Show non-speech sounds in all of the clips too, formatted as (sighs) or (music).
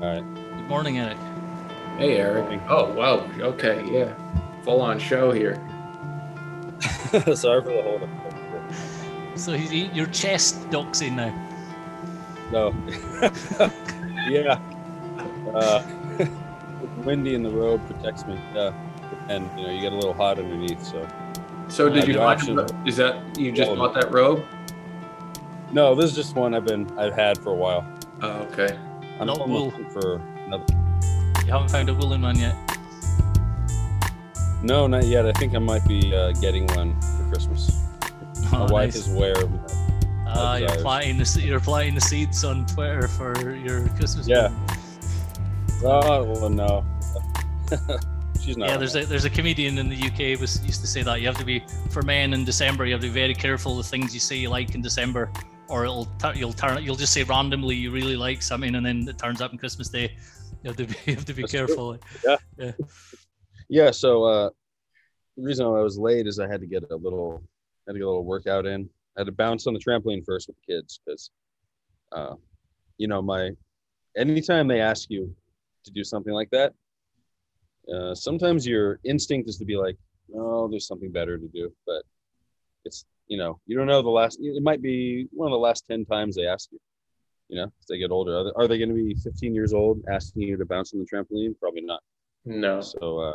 All right. Good morning, Erik. Hey, Erik. Oh, wow. Okay, yeah. Full on show here. (laughs) Sorry for the hold up. So he, your chest doxing now. No. (laughs) yeah. Uh, (laughs) windy in the robe protects me. Yeah. And you know, you get a little hot underneath, so So, did you the find option- a- Is that you just bought that robe? no, this is just one I've been I've had for a while. Oh, okay. I'm Not wool. looking for another You haven't found a woolen one yet. No, not yet. I think I might be uh, getting one for Christmas. (laughs) My Oh, wife nice. is aware of Ah, you're desires. planting the you're planting the seeds on Twitter for your Christmas. Yeah. Oh well no. (laughs) She's not. Yeah, there's a there's a comedian in the UK was used to say that you have to be for men in December. You have to be very careful the things you say you like in December, or it'll you'll turn you'll just say randomly you really like something, and then it turns up on Christmas Day. You have to be (laughs) you have to be That's true. careful. Yeah, so uh the reason I was late is I had to get a little had to get a little workout in. I had to bounce on the trampoline first with the kids because uh you know my anytime they ask you to do something like that, uh sometimes your instinct is to be like, oh, there's something better to do. But it's you know, you don't know the last it might be one of the last ten times they ask you. You know, as they get older. Are they, are they gonna be 15 years old asking you to bounce on the trampoline? Probably not. No. So uh,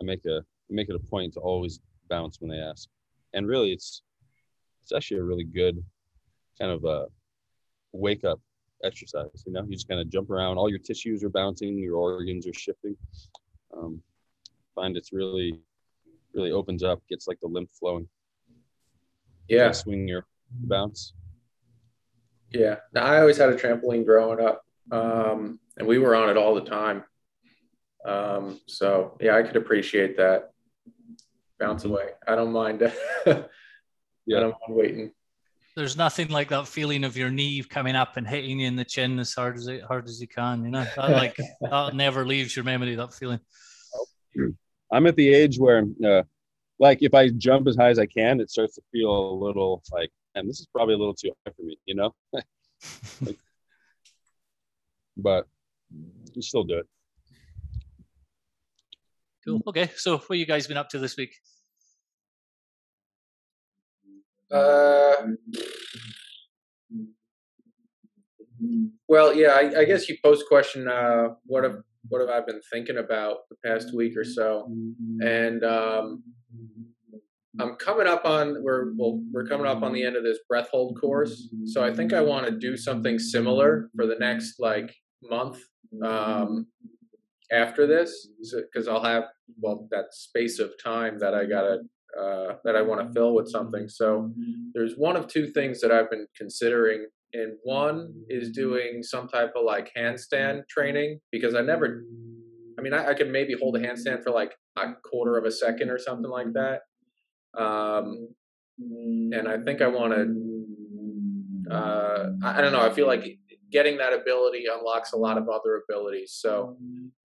I make a make it a point to always bounce when they ask, and really, it's it's actually a really good kind of a wake up exercise. You know, you just kind of jump around, all your tissues are bouncing, your organs are shifting. Um, find it's really really opens up, gets like the lymph flowing. Yeah. Like swing your bounce. Yeah. Now, I always had a trampoline growing up, um, and we were on it all the time. Um, so, yeah, I could appreciate that. Bounce away. I don't mind. (laughs) I Yeah. don't mind waiting. There's nothing like that feeling of your knee coming up and hitting you in the chin as hard as it, hard as you can. You know, that like (laughs) that never leaves your memory. That feeling. I'm at the age where, uh, like, if I jump as high as I can, it starts to feel a little like, and this is probably a little too high for me, you know. (laughs) but you still do it. Cool. Okay, so what you guys been up to this week? Uh, well, yeah, I, I guess you post question. Uh, what have what have I been thinking about the past week or so? And um, I'm coming up on we're well, we're coming up on the end of this breath hold course. So I think I want to do something similar for the next like month um, after this, because I'll have well that space of time that I gotta uh, that I want to fill with something. So there's one of two things that I've been considering. And one is doing some type of like handstand training because I never, I mean, I, I could maybe hold a handstand for like a quarter of a second or something like that. Um, and I think I want to, uh, I, I don't know, I feel like getting that ability unlocks a lot of other abilities. So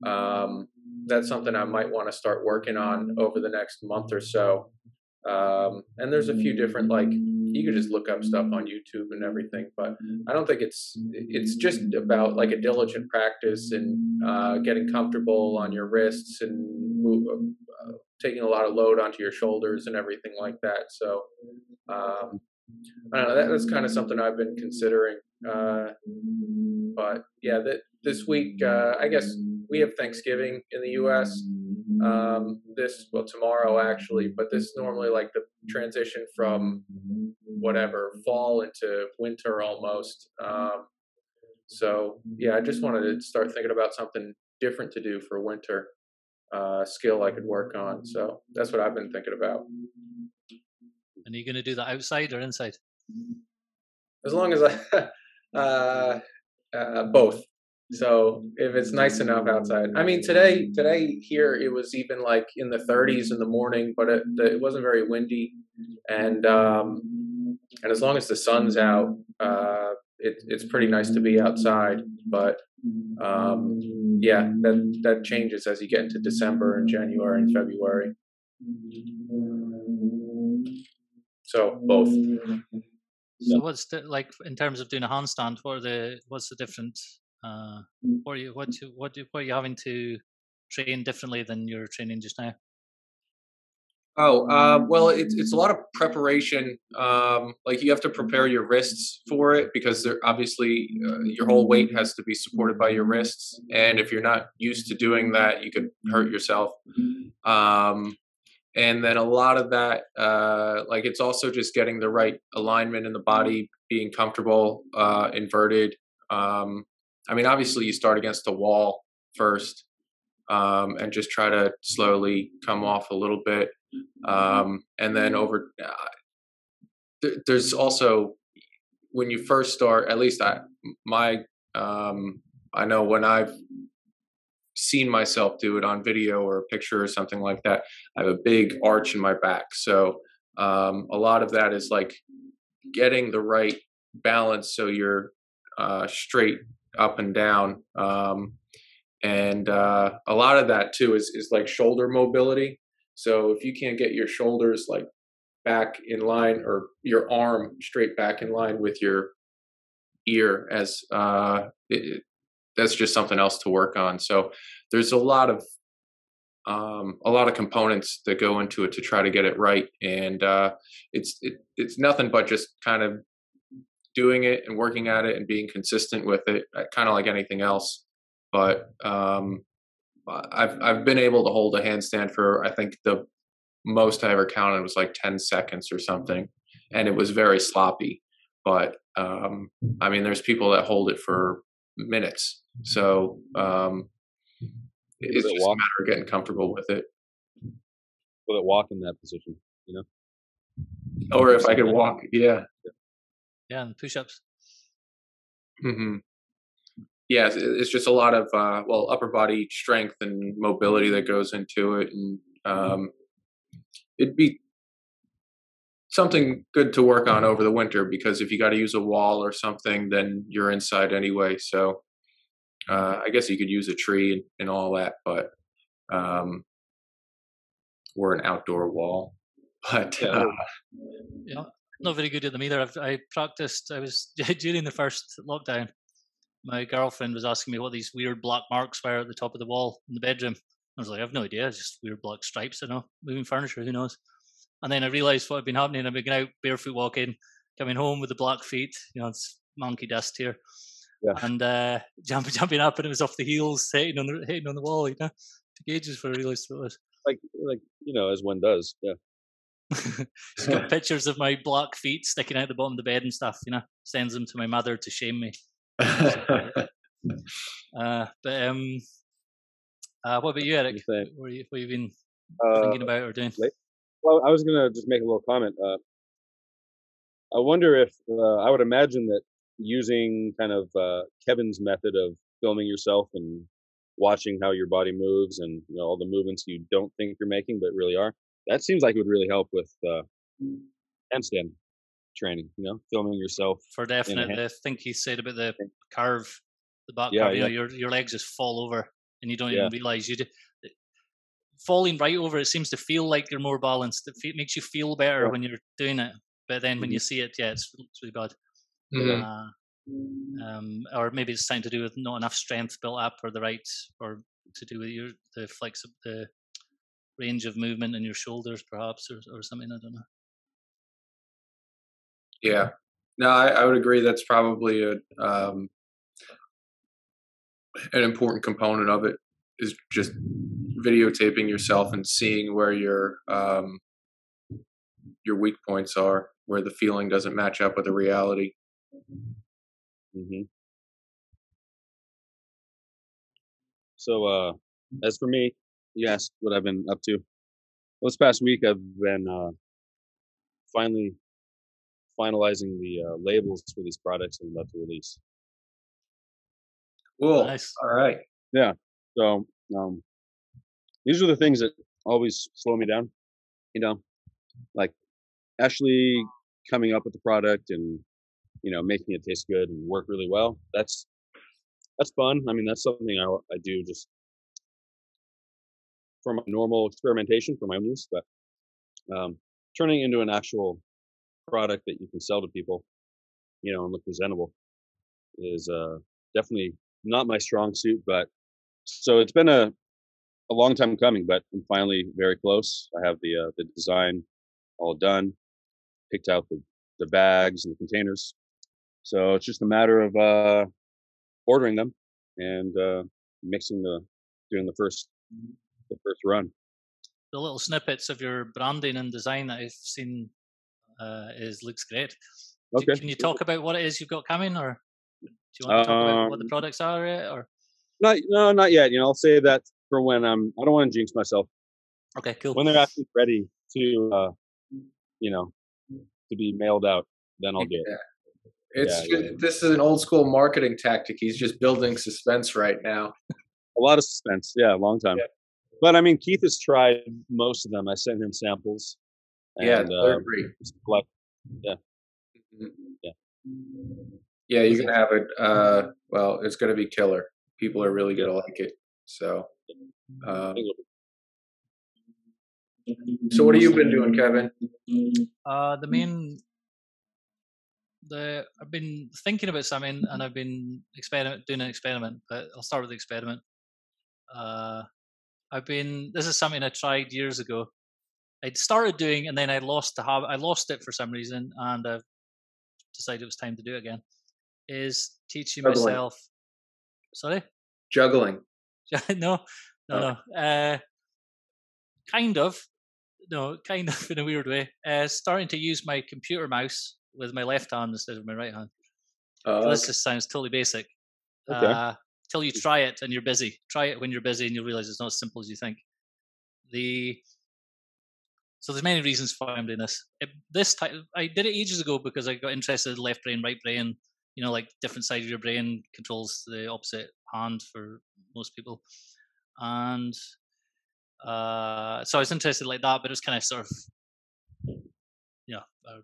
um, that's something I might want to start working on over the next month or so. Um, and there's a few different like you could just look up stuff on YouTube and everything, but I don't think it's it's just about like a diligent practice and uh, getting comfortable on your wrists and move, uh, taking a lot of load onto your shoulders and everything like that. So um, I don't know. That, that's kind of something I've been considering. Uh, but yeah, that this week uh, I guess we have Thanksgiving in the U.S. Um, this well tomorrow actually, but this is normally like the transition from whatever fall into winter almost. Um, so yeah, I just wanted to start thinking about something different to do for winter. Uh, skill I could work on. So that's what I've been thinking about. And are you going to do that outside or inside? As long as I, (laughs) uh, uh, both. So if it's nice enough outside, I mean today today here it was even like in the 30s in the morning, but it it wasn't very windy, and um, and as long as the sun's out, uh, it, it's pretty nice to be outside. But um, yeah, that that changes as you get into December and January and February. So both. So what's the, like in terms of doing a handstand? What are the what's the different Uh, what are you what you, what do, what are you having to train differently than you're training just now? Oh, uh, well, it's it's a lot of preparation. Um, like you have to prepare your wrists for it because they're obviously uh, your whole weight has to be supported by your wrists, and if you're not used to doing that, you could hurt yourself. Um, and then a lot of that, uh, like it's also just getting the right alignment in the body, being comfortable, uh, inverted. Um, I mean, obviously, you start against the wall first, um, and just try to slowly come off a little bit um, and then over uh, th- there's also when you first start at least i my um, i know when i've seen myself do it on video or a picture or something like that i have a big arch in my back. So um, a lot of that is like getting the right balance so you're uh, straight up and down um, and uh, a lot of that too is is like shoulder mobility so if you can't get your shoulders like back in line or your arm straight back in line with your ear as uh, it, that's just something else to work on. So there's a lot of um, a lot of components that go into it to try to get it right, and uh, it's it, it's nothing but just kind of doing it and working at it and being consistent with it, uh, kind of like anything else. But um, I've I've been able to hold a handstand for I think the most I ever counted was like 10 seconds or something, and it was very sloppy. But um, I mean, there's people that hold it for minutes, so um, it's it just walk? a matter of getting comfortable with it. Will it walk in that position? You know, or if I could walk, yeah, yeah, and push-ups. Mm-hmm yeah, it's just a lot of uh, well upper body strength and mobility that goes into it, and um, it'd be something good to work on over the winter because if you got to use a wall or something, then you're inside anyway. So uh, I guess you could use a tree and, and all that, but um, or an outdoor wall. (laughs) But yeah. Uh, yeah, not very good at them either. I've, I practiced. I was (laughs) during the first lockdown my girlfriend was asking me what these weird black marks were at the top of the wall in the bedroom. I was like, I have no idea. It's just weird black stripes. I know, moving furniture. Who knows? And then I realised what had been happening. I've been out barefoot walking, coming home with the black feet. You know, it's monkey dust here. Yeah. And uh, (laughs) jumping, jumping up, and it was off the heels, hitting on the hitting on the wall. You know, took ages for I realised what it was. Like, like you know, as one does. Yeah. She's got (laughs) pictures of my black feet sticking out the bottom of the bed and stuff. You know, sends them to my mother to shame me. (laughs) uh, but um, uh, what about you, Erik? What, you, what have you been uh, thinking about or doing? Well, I was gonna just make a little comment. Uh, I wonder if uh, I would imagine that using kind of uh, Kevin's method of filming yourself and watching how your body moves and you know all the movements you don't think you're making but really are. That seems like it would really help with uh, handstand training, you know, filming yourself. For definite. I think he said about the curve, the back yeah, curve, you yeah. know, your, your legs just fall over and you don't yeah. even realize you do. Falling right over, it seems to feel like you're more balanced. It makes you feel better when you're doing it. But then when mm-hmm. you see it, yeah, it's, it's really bad. Mm-hmm. Uh, um, or maybe it's something to do with not enough strength built up, or the right, or to do with your the flex the range of movement in your shoulders, perhaps, or or something. I don't know. Yeah, no, I, I would agree. That's probably a um, an important component of it is just videotaping yourself and seeing where your um, your weak points are, where the feeling doesn't match up with the reality. Mm-hmm. So, uh, as for me, you asked what I've been up to. Well, this past week, I've been uh, finally finalizing the uh, labels for these products I'm about to release. Cool. Nice. All right. Yeah. So um, these are the things that always slow me down. You know, like actually coming up with the product and you know making it taste good and work really well. That's that's fun. I mean, that's something I I do just for my normal experimentation for my own use, but um, turning into an actual product that you can sell to people, you know, and look presentable is uh, definitely not my strong suit, but so it's been a a long time coming, but I'm finally very close. I have the uh, the design all done, picked out the the bags and the containers. So it's just a matter of uh, ordering them and uh, mixing the doing the first the first run. The little snippets of your branding and design that I've seen uh, is looks great. Okay. Can you talk about what it is you've got coming, or do you want to talk about what the Um, products are, yet, or Not no, not yet. You know, I'll say that for when I'm. I don't want to jinx myself. okay, cool. When they're actually ready to, uh, you know, to be mailed out, then I'll do it. Yeah. It's Yeah, ju- yeah. this is an old school marketing tactic. He's just building suspense right now. A lot of suspense. Yeah, a long time. Yeah. But I mean, Keith has tried most of them. I sent him samples. yeah, And, they're uh, great. just like, Mhm. Yeah. Yeah, you're gonna have it. Uh, well, it's gonna be killer. People are really gonna like it. So, um, so what have you been doing, Kevin? Uh, the main, the I've been thinking about something, and I've been experiment doing an experiment. But I'll start with the experiment. Uh, I've been. This is something I tried years ago. I'd started doing, and then I lost the habit. I lost it for some reason, and I've decided it was time to do it again. Is teaching Juggling. myself. Sorry. Juggling. (laughs) no, no, Oh. no. Uh, kind of. No, kind (laughs) of in a weird way. Uh, starting to use my computer mouse with my left hand instead of my right hand. Uh, So this just sounds totally basic. Okay. Uh, till you try it and you're busy. Try it when you're busy and you'll realize it's not as simple as you think. The so there's many reasons for why I'm doing this. It, this time I did it ages ago because I got interested in left brain, right brain. You know, like different side of your brain controls the opposite hand for most people, and uh, so I was interested like that. But it was kind of sort of yeah, a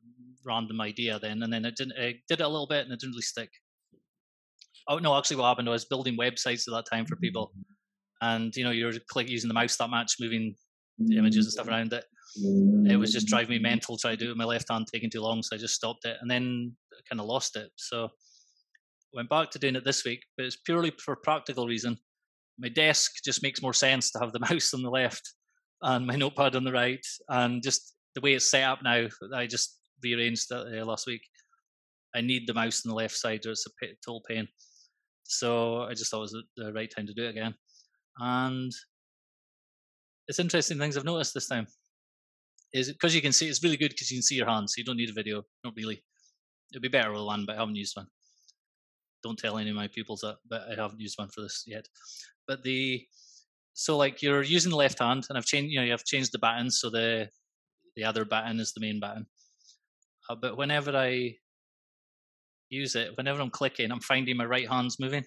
random idea then, and then it didn't. I did it a little bit and it didn't really stick. Oh no, actually, what happened was building websites at that time for people, mm-hmm. and you know you're click using the mouse that much, moving the images and stuff mm-hmm. around it. It was just mm-hmm. driving me mental trying to do it with my left hand, taking too long, so I just stopped it, and then kind of lost it. So went back to doing it this week, but it's purely for practical reason. My desk just makes more sense to have the (laughs) mouse on the left and my notepad on the right, and just the way it's set up now. I just rearranged it uh, last week. I need the mouse on the left side, or it's a total pain. So I just thought it was the, right time to do it again. And it's interesting things I've noticed this time. Is because you can see it's really good because you can see your hands, so you don't need a video. Not really. It'd be better with one, but I haven't used one. Don't tell any of my pupils that, but I haven't used one for this yet. But the so like you're using the left hand, and I've changed. You know, you have changed the buttons, so the the other button is the main button. Uh, but whenever I use it, whenever I'm clicking, I'm finding my right hand's moving.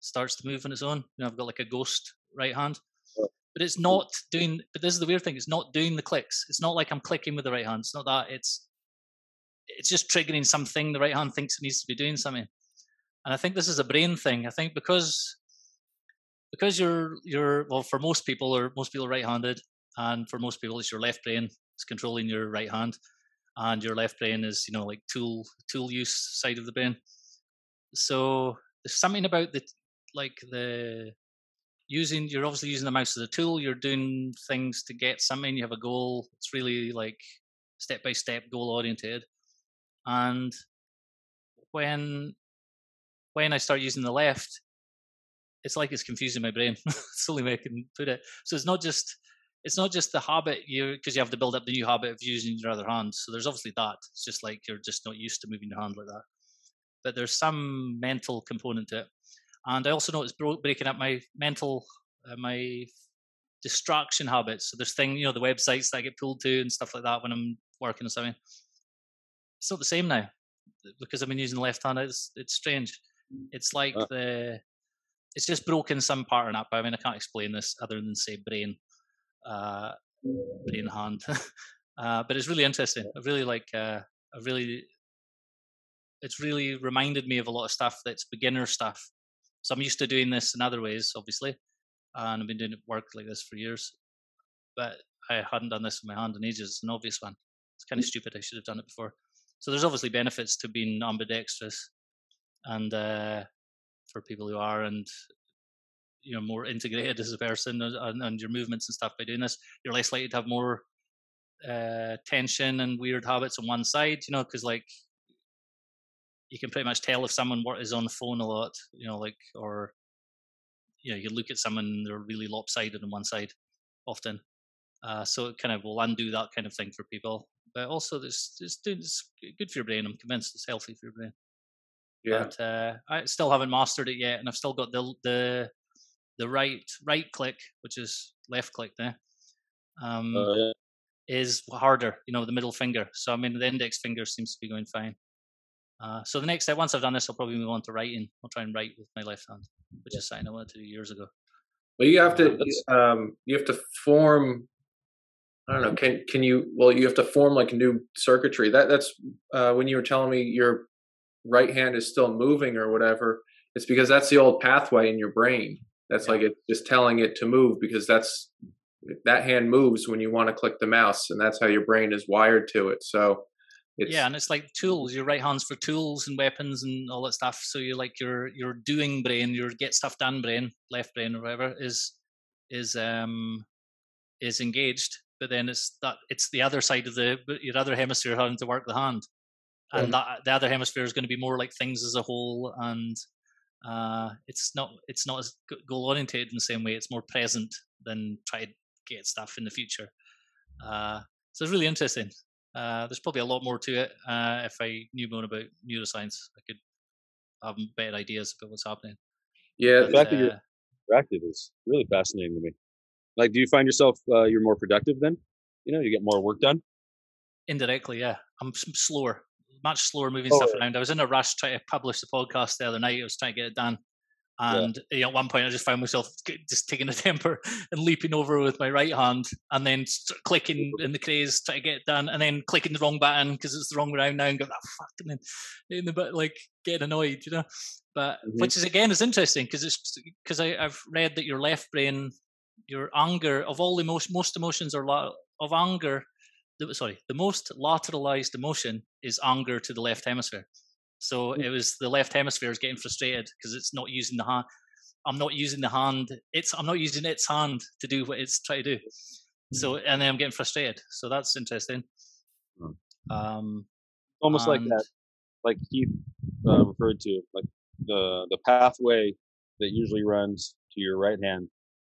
Starts to move on its own. You know, I've got like a ghost right hand. But it's not doing. But this is the weird thing. It's not doing the clicks. It's not like I'm clicking with the right hand. It's not that. It's it's just triggering something. The right hand thinks it needs to be doing something. And I think this is a brain thing. I think because because you're you're well for most people or most people are right-handed, and for most people it's your left brain it's controlling your right hand, and your left brain is you know like tool tool use side of the brain. So there's something about the like the using you're obviously using the mouse as a tool you're doing things to get something you have a goal it's really like step by step goal oriented and when when i start using the left it's like it's confusing my brain (laughs) it's the only way i can put it so it's not just it's not just the habit you because you have to build up the new habit of using your other hand so there's obviously that it's just like you're just not used to moving your hand like that but there's some mental component to it and I also know it's bro- breaking up my mental, uh, my distraction habits. So there's thing, you know, the websites that I get pulled to and stuff like that when I'm working or something. It's not the same now because I've been using the left hand. It's it's strange. It's like Uh. the, it's just broken some pattern up. I mean, I can't explain this other than say brain, uh, brain hand. (laughs) uh, but it's really interesting. I really like. Uh, I really. It's really reminded me of a lot of stuff that's beginner stuff so I'm used to doing this in other ways, obviously, and I've been doing work like this for years. But I hadn't done this with my hand in ages. It's an obvious one. It's kind of stupid. I should have done it before. So there's obviously benefits to being ambidextrous, and uh, for people who are and you know more integrated as a person and, and your movements and stuff by doing this you're less likely to have more uh, tension and weird habits on one side you know because like you can pretty much tell if someone is on the phone a lot you know like or you know you look at someone they're really lopsided on one side often. Uh, so it kind of will undo that kind of thing for people. But also this it's, it's good for your brain i'm convinced it's healthy for your brain. Yeah. but uh, I still haven't mastered it yet, and I've still got the the the right right click, which is left click there, um, Uh, yeah. is harder. You know, the middle finger. So I mean, the index finger seems to be going fine. Uh, so the next step, once I've done this, I'll probably move on to writing. I'll try and write with my left hand, which is something I wanted to do years ago. Well, you have to um, you have to form. I don't know. Can can you? Well, you have to form like new circuitry. That that's uh, when you were telling me your right hand is still moving or whatever. It's because that's the old pathway in your brain. That's Yeah. like it's just telling it to move because that's that hand moves when you want to click the mouse, and that's how your brain is wired to it. So, it's, yeah, and it's like tools. Your right hand's for tools and weapons and all that stuff. So you're like your your doing brain, your get stuff done brain, left brain or whatever is is um is engaged. But then it's that it's the other side of the your other hemisphere having to work the hand, and that the other hemisphere is going to be more like things as a whole, and uh, it's not it's not as goal oriented in the same way. It's more present than try to get stuff in the future. Uh, so it's really interesting. Uh, there's probably a lot more to it. Uh, if I knew more about neuroscience, I could have better ideas about what's happening. yeah. The fact that you're Uh, distracted is really fascinating to me. Like, do you find yourself uh, you're more productive then? You know, you get more work done. indirectly, yeah, I'm slower, much slower moving Oh, stuff yeah. around. I was in a rush trying to publish the podcast the other night. I was trying to get it done. Yeah. And you know, at one point, I just found myself just taking a (laughs) temper and leaping over with my right hand, and then clicking (laughs) in the craze trying to get it done, and then clicking the wrong button because it's the wrong way around now, and going, oh, fuck, and then in the bit like getting annoyed, you know. But Mhm. which is again is interesting because it's because I've read that your left brain, your anger of all the most most emotions are of anger. Sorry, the most lateralized emotion is anger to the left hemisphere. So Mm. it was the left hemisphere is getting frustrated because it's not using the hand. I'm not using the hand. It's I'm not using its hand to do what it's trying to do. So and then I'm getting frustrated. So that's interesting. Mm. Um, Almost like that, like Keith uh, referred to, like the the pathway that usually runs to your right hand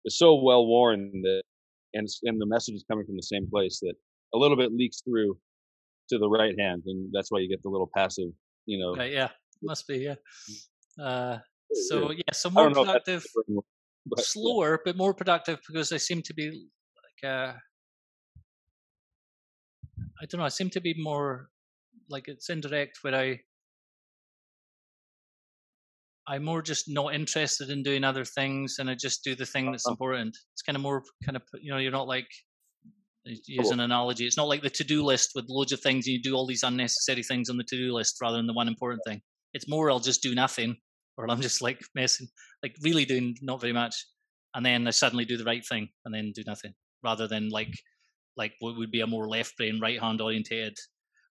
is so well worn that, and and the message is coming from the same place that a little bit leaks through to the right hand, and that's why you get the little passive, you know. Right, yeah, must be, yeah. Uh, so yeah, so more don't know if that's productive, brain work, (laughs) yeah. slower, but more productive because I seem to be like uh, I don't know. I seem to be more like it's indirect where I I'm more just not interested in doing other things, and I just do the thing that's Uh-huh. important. It's kind of more kind of you know you're not like use an analogy. It's not like the to-do list with loads of things and you do all these unnecessary things on the to-do list rather than the one important thing. It's more I'll just do nothing, or I'm just like messing, like really doing not very much, and then I suddenly do the right thing and then do nothing, rather than like like what would be a more left brain, right hand orientated,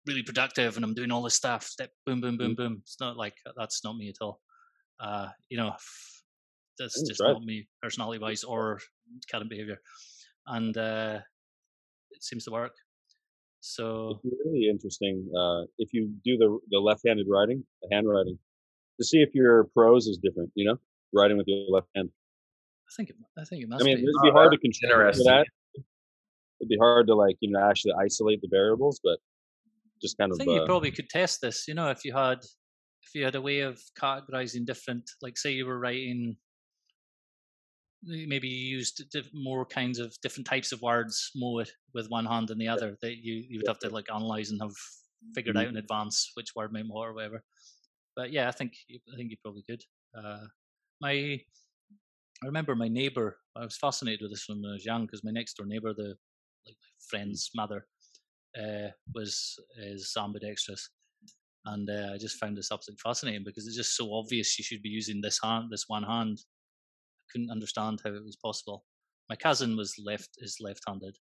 really productive, and I'm doing all this stuff. Step, boom, boom, boom, boom. It's not like that's not me at all. Uh, you know, that's Mm, just right. not me personality wise or current behavior, and uh, it seems to work. So It's really interesting uh, if you do the the left-handed writing, the handwriting, to see if your prose is different. You know, writing with your left hand. I think it, I think it must I mean, be. it'd be Oh, hard to control for that. It'd be hard to like you know actually isolate the variables, but just kind of. I think you uh, probably could test this. You know, if you had if you had a way of categorizing different, like say you were writing, maybe you used more kinds of different types of words more with, with one hand than the other. That you you would have to like analyze and have figured Mhm. out in advance which word meant what or whatever. But yeah, I think you, I think you probably could. Uh, my I remember my neighbor. I was fascinated with this when I was young because my next door neighbor, the like my friend's mother, uh, was is ambidextrous, and uh, I just found this absolutely fascinating because it's just so obvious she should be using this hand, this one hand. Couldn't understand how it was possible. My cousin was left is left-handed,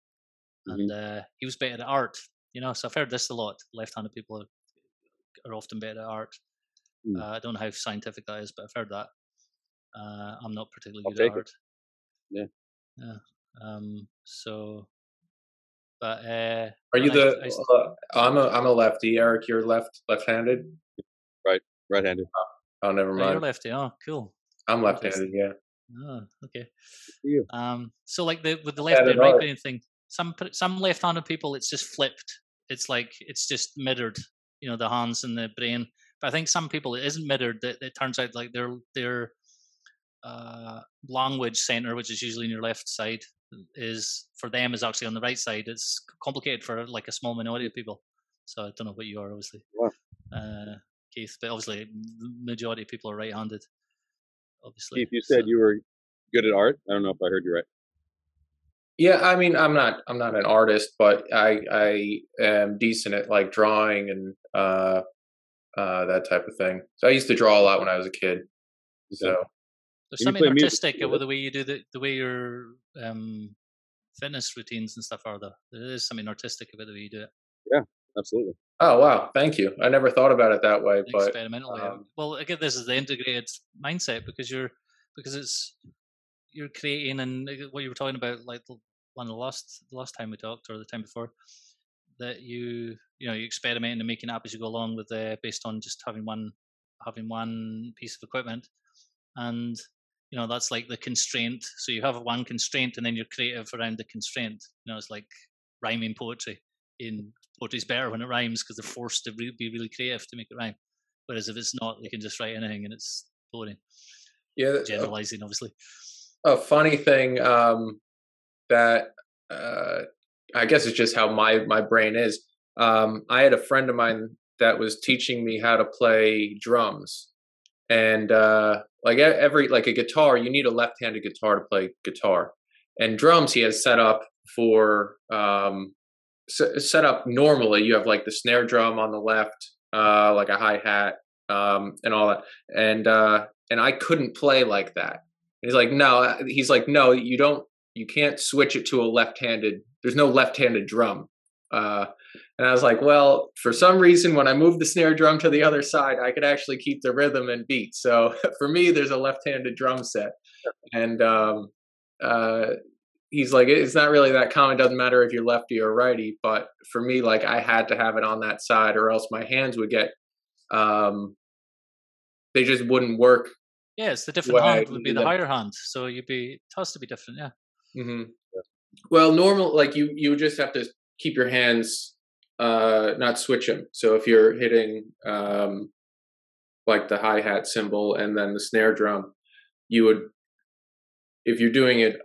and uh, he was better at art. You know, so I've heard this a lot. Left-handed people are, are often better at art. Mm. Uh, I don't know how scientific that is, but I've heard that. Uh, I'm not particularly I'll good at it. art. Yeah. Yeah. Um. So, but uh, Are you I- the? I Uh, I'm a I'm a lefty. Erik, you're left left-handed. Right, right-handed. Oh, never oh, you're mind. lefty. Oh, cool. I'm left-handed. Yeah. Oh, okay. Um, so like the with the left brain, right brain thing, some some left-handed people, it's just flipped. It's like it's just mirrored, you know, the hands and the brain. But I think some people it isn't mirrored. It, it turns out like their their uh, language center, which is usually in your left side, is for them is actually on the right side. It's complicated for like a small minority of people. So I don't know what you are, obviously, Wow. uh, Keith, but obviously the majority of people are right-handed. Obviously, Keith, you said so- you were good at art. I don't know if I heard you right. Yeah, I mean, I'm not I'm not an artist, but I I am decent at like drawing and uh uh that type of thing. So I used to draw a lot when I was a kid. So There's you something play music artistic too, about the way you do the the way your um, fitness routines and stuff are. Though there is something artistic about the way you do it, Yeah, Absolutely. Oh wow, thank you. I never thought about it that way, but experimentally. um, well, again, this is the integrated mindset because you're because it's you're creating and what you were talking about, like the one of the last the last time we talked or the time before, that you you know you experimenting and making up as you go along with uh, based on just having one having one piece of equipment, and you know that's like the constraint. So you have one constraint and then you're creative around the constraint. You know, it's like rhyming poetry. In poetry's better when it rhymes because they're forced to re- be really creative to make it rhyme. Whereas if it's not, they can just write anything and it's boring. yeah, a, Generalizing, obviously. a funny thing um that uh I guess it's just how my my brain is. Um I had a friend of mine that was teaching me how to play drums. And uh like every like a guitar, you need a left-handed guitar to play guitar. And drums he has set up for um set up normally you have like the snare drum on the left, uh like a hi-hat um and all that. And uh and I couldn't play like that. He's like, no. He's like, no. You don't. You can't switch it to a left-handed. There's no left-handed drum. Uh, and I was like, well, for some reason, when I moved the snare drum to the other side, I could actually keep the rhythm and beat. So (laughs) for me, there's a left-handed drum set. And um, uh, he's like, it's not really that common. It doesn't matter if you're lefty or righty. But for me, like, I had to have it on that side, or else my hands would get. Um, they just wouldn't work Yeah, it's the different hand would be the do that. higher hand. So you'd be it has to be different, yeah. mm-hmm. Well, normal like you you just have to keep your hands uh not switch them. So if you're hitting um like the hi hat cymbal and then the snare drum, you would if you're doing it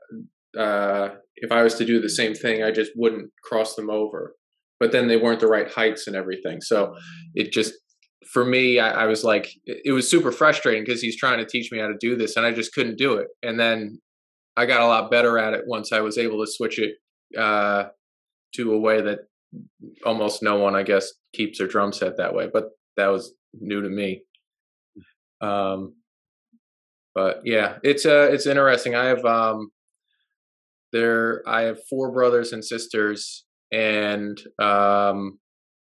uh if I was to do the same thing, I just wouldn't cross them over. But then they weren't the right heights and everything. So it just for me, I, I was like, it was super frustrating because he's trying to teach me how to do this, and I just couldn't do it. And then I got a lot better at it once I was able to switch it uh, to a way that almost no one, I guess, keeps their drum set that way. But that was new to me. Um, but yeah, it's uh, it's interesting. I have um, there I have four brothers and sisters, and um,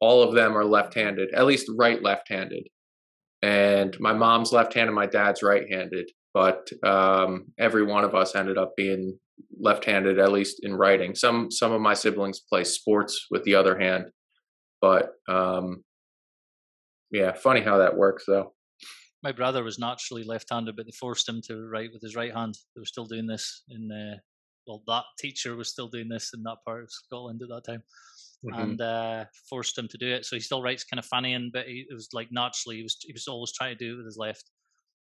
all of them are left-handed, at least right left-handed. And my mom's left-handed, my dad's right-handed but um, every one of us ended up being left-handed, at least in writing. Some some of my siblings play sports with the other hand, but um, yeah, funny how that works though. My brother was naturally left-handed, but they forced him to write with his right hand. They were still doing this in uh, well, that teacher was still doing this in that part of Scotland at that time, Mhm. and uh, forced him to do it. So he still writes kind of funny, and but he, it was like naturally he was he was always trying to do it with his left.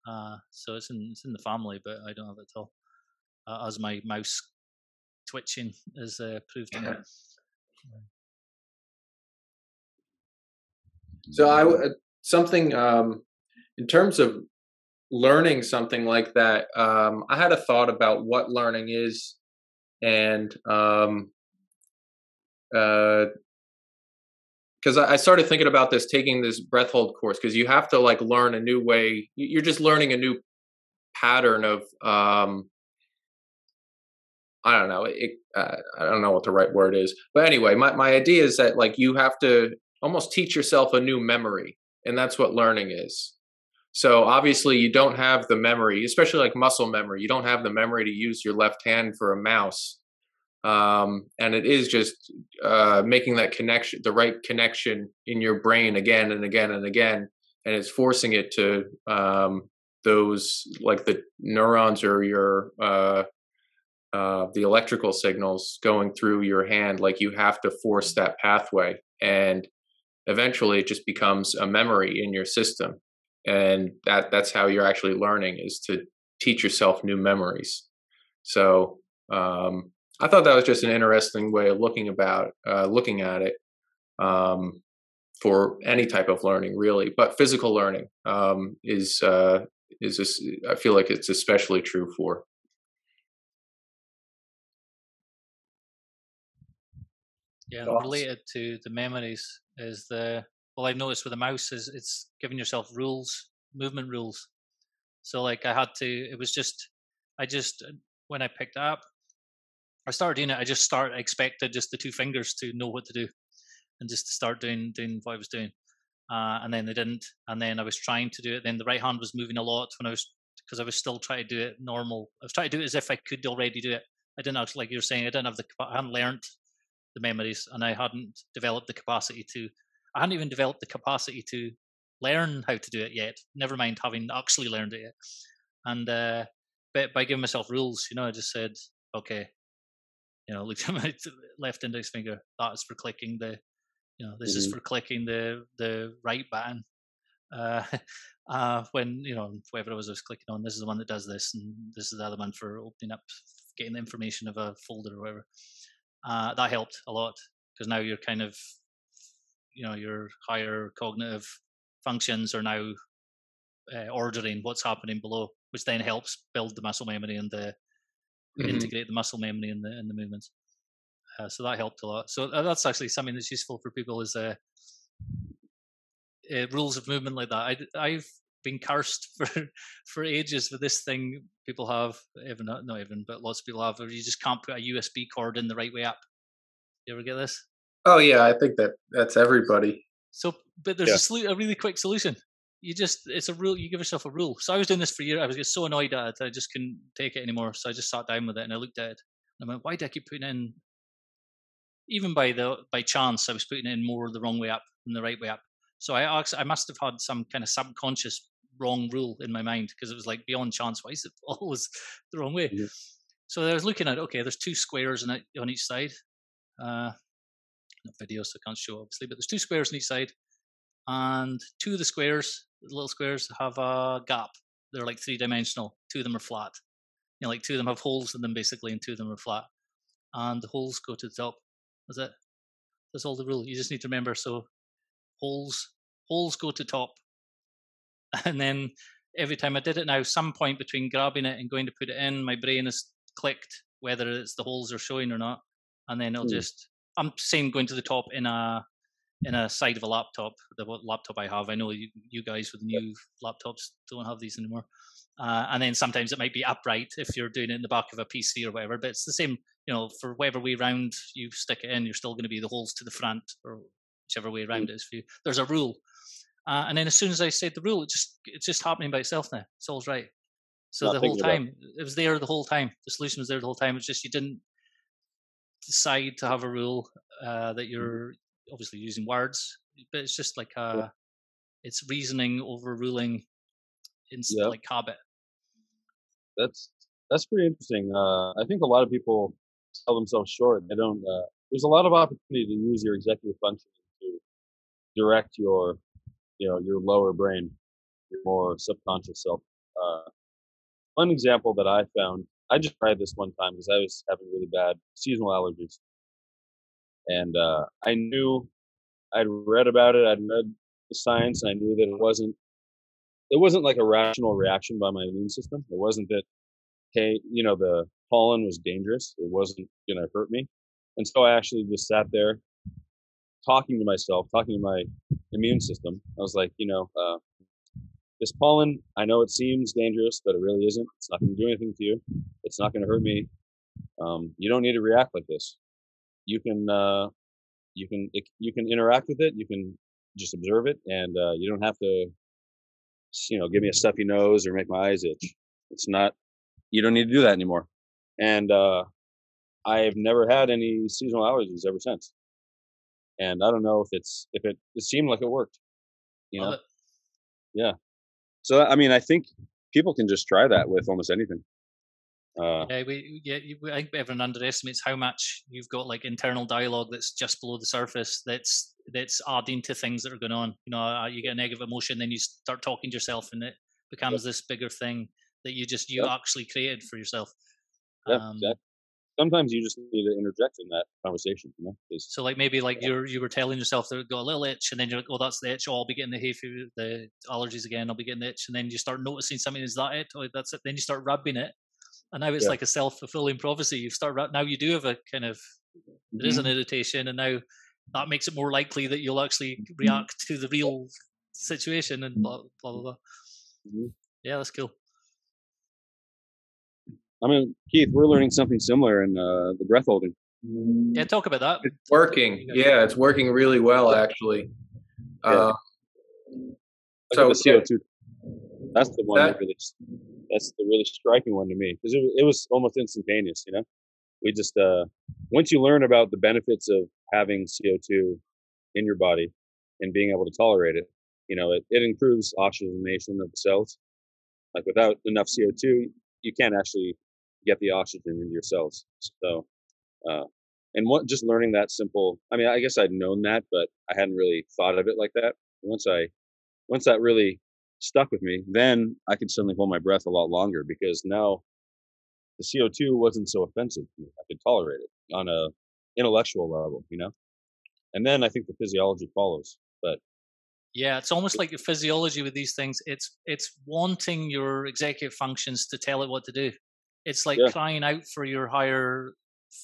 Uh, so it's in it's in the family, but I don't have it at all. Uh, as my mouse twitching is uh, proved. (laughs) Yeah. So I uh, something um, in terms of learning something like that. Um, I had a thought about what learning is, and um, uh, because I started thinking about this, taking this breath hold course, because you have to like learn a new way. you- You're just learning a new pattern of um, I don't know. It, uh, I don't know what the right word is, but anyway, my my idea is that like you have to almost teach yourself a new memory, and that's what learning is. So obviously you don't have the memory, especially like muscle memory. You don't have the memory to use your left hand for a mouse. Um, and it is just uh, making that connection, the right connection in your brain again and again and again, and it's forcing it to um, those like the neurons or your uh, uh, the electrical signals going through your hand. Like you have to force that pathway, and eventually it just becomes a memory in your system and that that's how you're actually learning is to teach yourself new memories. So um, i thought that was just an interesting way of looking about uh, looking at it um, for any type of learning really but physical learning um, is uh, is this, i feel like it's especially true for yeah related to the memories is the well I've noticed with the mouse is it's giving yourself rules, movement rules. So like I had to it was just I just uh, when I picked up I started doing it, I just started expected just the two fingers to know what to do and just to start doing doing what I was doing. Uh, and then they didn't. And then I was trying to do it. Then the right hand was moving a lot when I was because I was still trying to do it normal. I was trying to do it as if I could already do it. I didn't have, like you're saying, I didn't have the I hadn't learned the memories and I hadn't developed the capacity to I hadn't even developed the capacity to learn how to do it yet. Never mind having actually learned it yet. And uh, but by giving myself rules, you know, I just said, okay, you know, (laughs) looked at my left index finger. That is for clicking the, you know, this mm-hmm. is for clicking the the right button. Uh, (laughs) uh, when you know whatever it was I was clicking on, this is the one that does this, and this is the other one for opening up, getting the information of a folder or whatever. Uh, that helped a lot because now you're kind of you know your higher cognitive functions are now uh, ordering what's happening below, which then helps build the muscle memory and the mm-hmm. integrate the muscle memory in the in the movements. Uh, so that helped a lot. So uh, that's actually something that's useful for people is uh, uh, rules of movement like that. I, I've been cursed (laughs) for for ages with this thing people have, even not, not even, but lots of people have, where you just can't put a USB cord in the right way up. You ever get this? Oh yeah, I think that that's everybody. So, but there's yeah. a, a really quick solution. You just it's a rule. You give yourself a rule. So I was doing this for a year. I was getting so annoyed at it. I just couldn't take it anymore. So I just sat down with it and I looked at it. And I went, why do I keep putting in? Even by the by chance, I was putting in more the wrong way up than the right way up. So I actually, I must have had some kind of subconscious wrong rule in my mind because it was like beyond chance. Why is it (laughs) always the wrong way? Yeah. So I was looking at okay, there's two squares on, it, on each side. Uh, not video, so I can't show obviously, but there's two squares on each side, and two of the squares, the little squares, have a gap. They're like three dimensional. Two of them are flat. You know, like two of them have holes in them basically, and two of them are flat. And the holes go to the top. That's it. That's all the rule. You just need to remember. So holes holes go to top, (laughs) and then every time I did it now, some point between grabbing it and going to put it in, my brain has clicked whether it's the holes are showing or not, and then it'll mm. just I'm saying going to the top in a in a side of a laptop. The laptop I have, I know you, you guys with new laptops don't have these anymore. Uh, and then sometimes it might be upright if you're doing it in the back of a PC or whatever. But it's the same, you know, for whatever way round you stick it in, you're still going to be the holes to the front or whichever way around mm. it is for you. There's a rule, uh, and then as soon as I said the rule, it just it's just happening by itself now. It's all right. So Not the whole time it was there the whole time. The solution was there the whole time. It's just you didn't decide to have a rule uh, that mm-hmm. you're obviously using words, but it's just like a, yeah. it's reasoning overruling in yeah. like habit. That's that's pretty interesting. Uh, I think a lot of people sell themselves short. They don't. Uh, there's a lot of opportunity to use your executive function to direct your, you know, your lower brain, your more subconscious self. Uh, one example that I found I just tried this one time because I was having really bad seasonal allergies, and uh, I knew I'd read about it. I'd read the science, and I knew that it wasn't it wasn't like a rational reaction by my immune system. It wasn't that hey, you know, the pollen was dangerous. It wasn't to hurt me, and so I actually just sat there talking to myself, talking to my immune system. I was like, you know, uh, this pollen, I know it seems dangerous, but it really isn't. It's not going to do anything to you. It's not going to hurt me. Um, you don't need to react like this. You can, uh, you can, it, you can interact with it. You can just observe it, and uh, you don't have to you know, give me a stuffy nose or make my eyes itch. It's not. You don't need to do that anymore. And uh, I've never had any seasonal allergies ever since. And I don't know if it's if it it seemed like it worked. You know. Yeah. So I mean, I think people can just try that with almost anything. Uh, yeah, we, yeah, I think everyone underestimates how much you've got like internal dialogue that's just below the surface. That's that's adding to things that are going on. You know, uh, you get a negative emotion, then you start talking to yourself, and it becomes this bigger thing that you just you actually created for yourself. Yeah, um, exactly. Sometimes you just need to interject in that conversation, you know. So, like maybe like you're you were telling yourself that got a little itch, and then you're like, "Oh, that's the itch. Oh, I'll be getting the hay fever, the allergies again. I'll be getting the itch." And then you start noticing something. Is that it? Oh, that's it. Then you start rubbing it, and now it's yeah. like a self fulfilling prophecy. You start now you do have a kind of there is mm-hmm. an irritation, and now that makes it more likely that you'll actually mm-hmm. react to the real situation and blah blah blah. blah. Mm-hmm. Yeah, that's cool. I mean, Keith, we're learning something similar in uh, the breath holding. Yeah, talk about that. It's working. Yeah, it's working really well, actually. Yeah. Uh, so the CO2, that's the one that, that, really, that's the really striking one to me because it, it was almost instantaneous. You know, we just uh, once you learn about the benefits of having CO2 in your body and being able to tolerate it, you know, it, it improves oxygenation of the cells. Like without enough CO2, you can't actually get the oxygen into your cells. So, uh, and what, just learning that simple, I mean, I guess I'd known that, but I hadn't really thought of it like that. Once I, once that really stuck with me, then I could suddenly hold my breath a lot longer because now the CO2 wasn't so offensive to me. I could tolerate it on a intellectual level, you know? And then I think the physiology follows. But yeah, it's almost like your physiology with these things. It's it's wanting your executive functions to tell it what to do. It's like yeah. crying out for your higher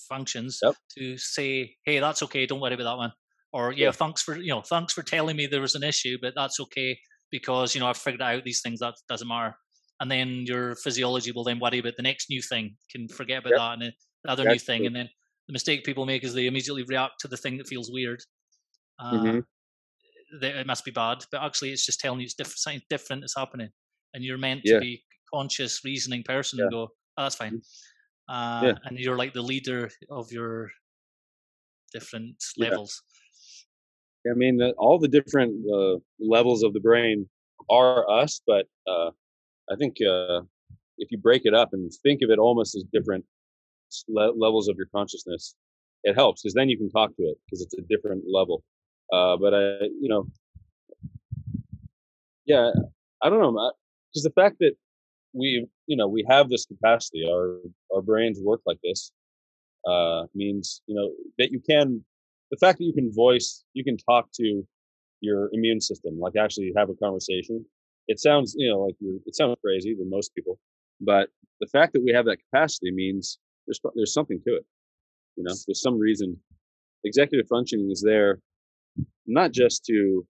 functions yep. to say, "Hey, that's okay. Don't worry about that one." Or yeah, yeah, thanks for you know, thanks for telling me there was an issue, but that's okay because you know I've figured out these things. That doesn't matter. And then your physiology will then worry about the next new thing. Can forget about yep. that and the other that's new thing, true. and then the mistake people make is they immediately react to the thing that feels weird. Uh, mm-hmm. that it must be bad, but actually it's just telling you it's different. Something different is happening, and you're meant yeah. to be conscious, reasoning person yeah. and go, oh, that's fine. Uh, yeah. And you're like the leader of your different levels. I mean, uh, all the different uh, levels of the brain are us, but uh, I think uh, if you break it up and think of it almost as different le- levels of your consciousness, it helps because then you can talk to it because it's a different level. Uh, but I, you know, yeah, I don't know, because the fact that we you know we have this capacity. Our our brains work like this uh means you know that you can the fact that you can voice you can talk to your immune system like actually have a conversation it sounds you know like you're it sounds crazy to most people but the fact that we have that capacity means there's there's something to it you know there's some reason executive functioning is there not just to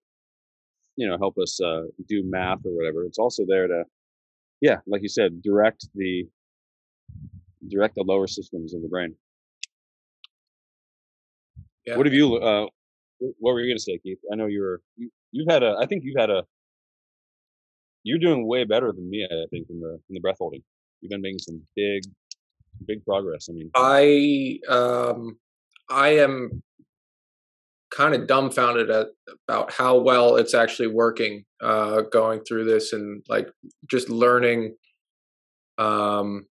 you know help us uh, do math or whatever it's also there to yeah, like you said, direct the direct the lower systems of the brain. Yeah. What have you? Uh, what were you going to say, Keith? I know you were. You, you've had a. I think you've had a. You're doing way better than me. I think in the in the breath holding. You've been making some big, big progress. I mean, I um, I am kind of dumbfounded at about how well it's actually working uh, going through this and like just learning um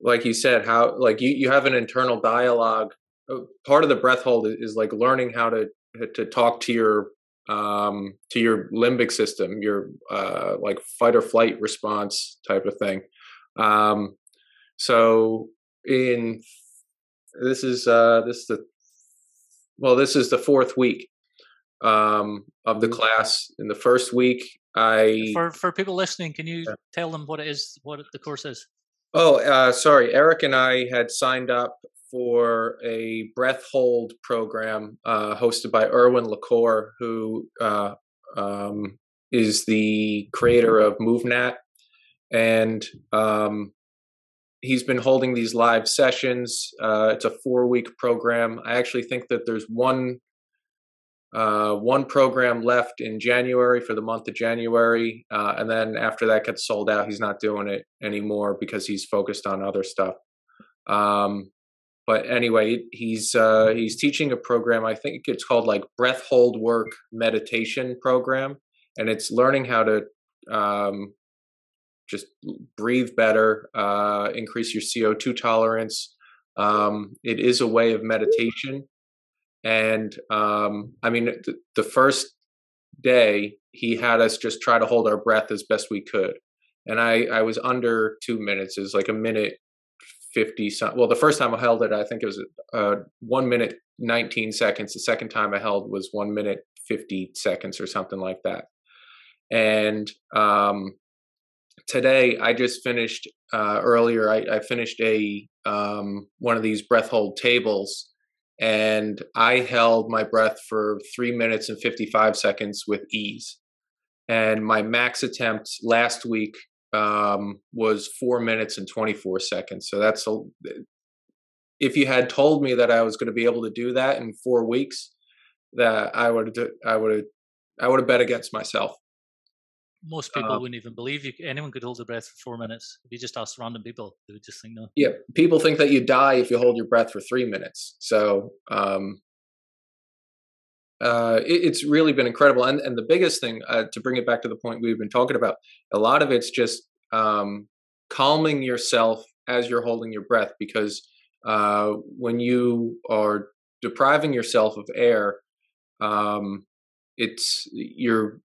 like you said how like you, you have an internal dialogue. Oh, part of the breath hold is, is like learning how to to talk to your um to your limbic system your uh like fight or flight response type of thing. Um so in this is uh this is the well, this is the fourth week um, of the mm-hmm. class. In the first week, I for for people listening, can you yeah. tell them what it is, what the course is? Oh, uh, sorry, Erik and I had signed up for a breath hold program uh, hosted by Erwin Le Corre, who uh, um, is the creator of MovNat, and um, he's been holding these live sessions. Uh, it's a four week program. I actually think that there's one uh, one program left in January for the month of January, uh, and then after that gets sold out, he's not doing it anymore because he's focused on other stuff. Um, but anyway, he's uh, he's teaching a program. I think it's called like breath hold work meditation program, and it's learning how to um, just breathe better, uh, increase your CO two tolerance. Um, it is a way of meditation and um, I mean, th- the first day he had us just try to hold our breath as best we could, and I I was under two minutes. is like a minute fifty. Some, well, the first time I held it, I think it was uh, one minute nineteen seconds. The second time I held was one minute fifty seconds or something like that. And um, today I just finished uh, earlier. I, I finished a um, one of these breath hold tables and I held my breath for three minutes and 55 seconds with ease. And my max attempt last week um, was four minutes and 24 seconds. So that's a, if you had told me that I was going to be able to do that in four weeks, that I would I would I would have bet against myself most people uh, wouldn't even believe you. Anyone could hold their breath for four minutes. If you just ask random people, they would just think no. Yeah, people think that you die if you hold your breath for three minutes. So um, uh, it, it's really been incredible. And and the biggest thing uh, to bring it back to the point we've been talking about, a lot of it's just um, calming yourself as you're holding your breath because uh, when you are depriving yourself of air, um, it's you're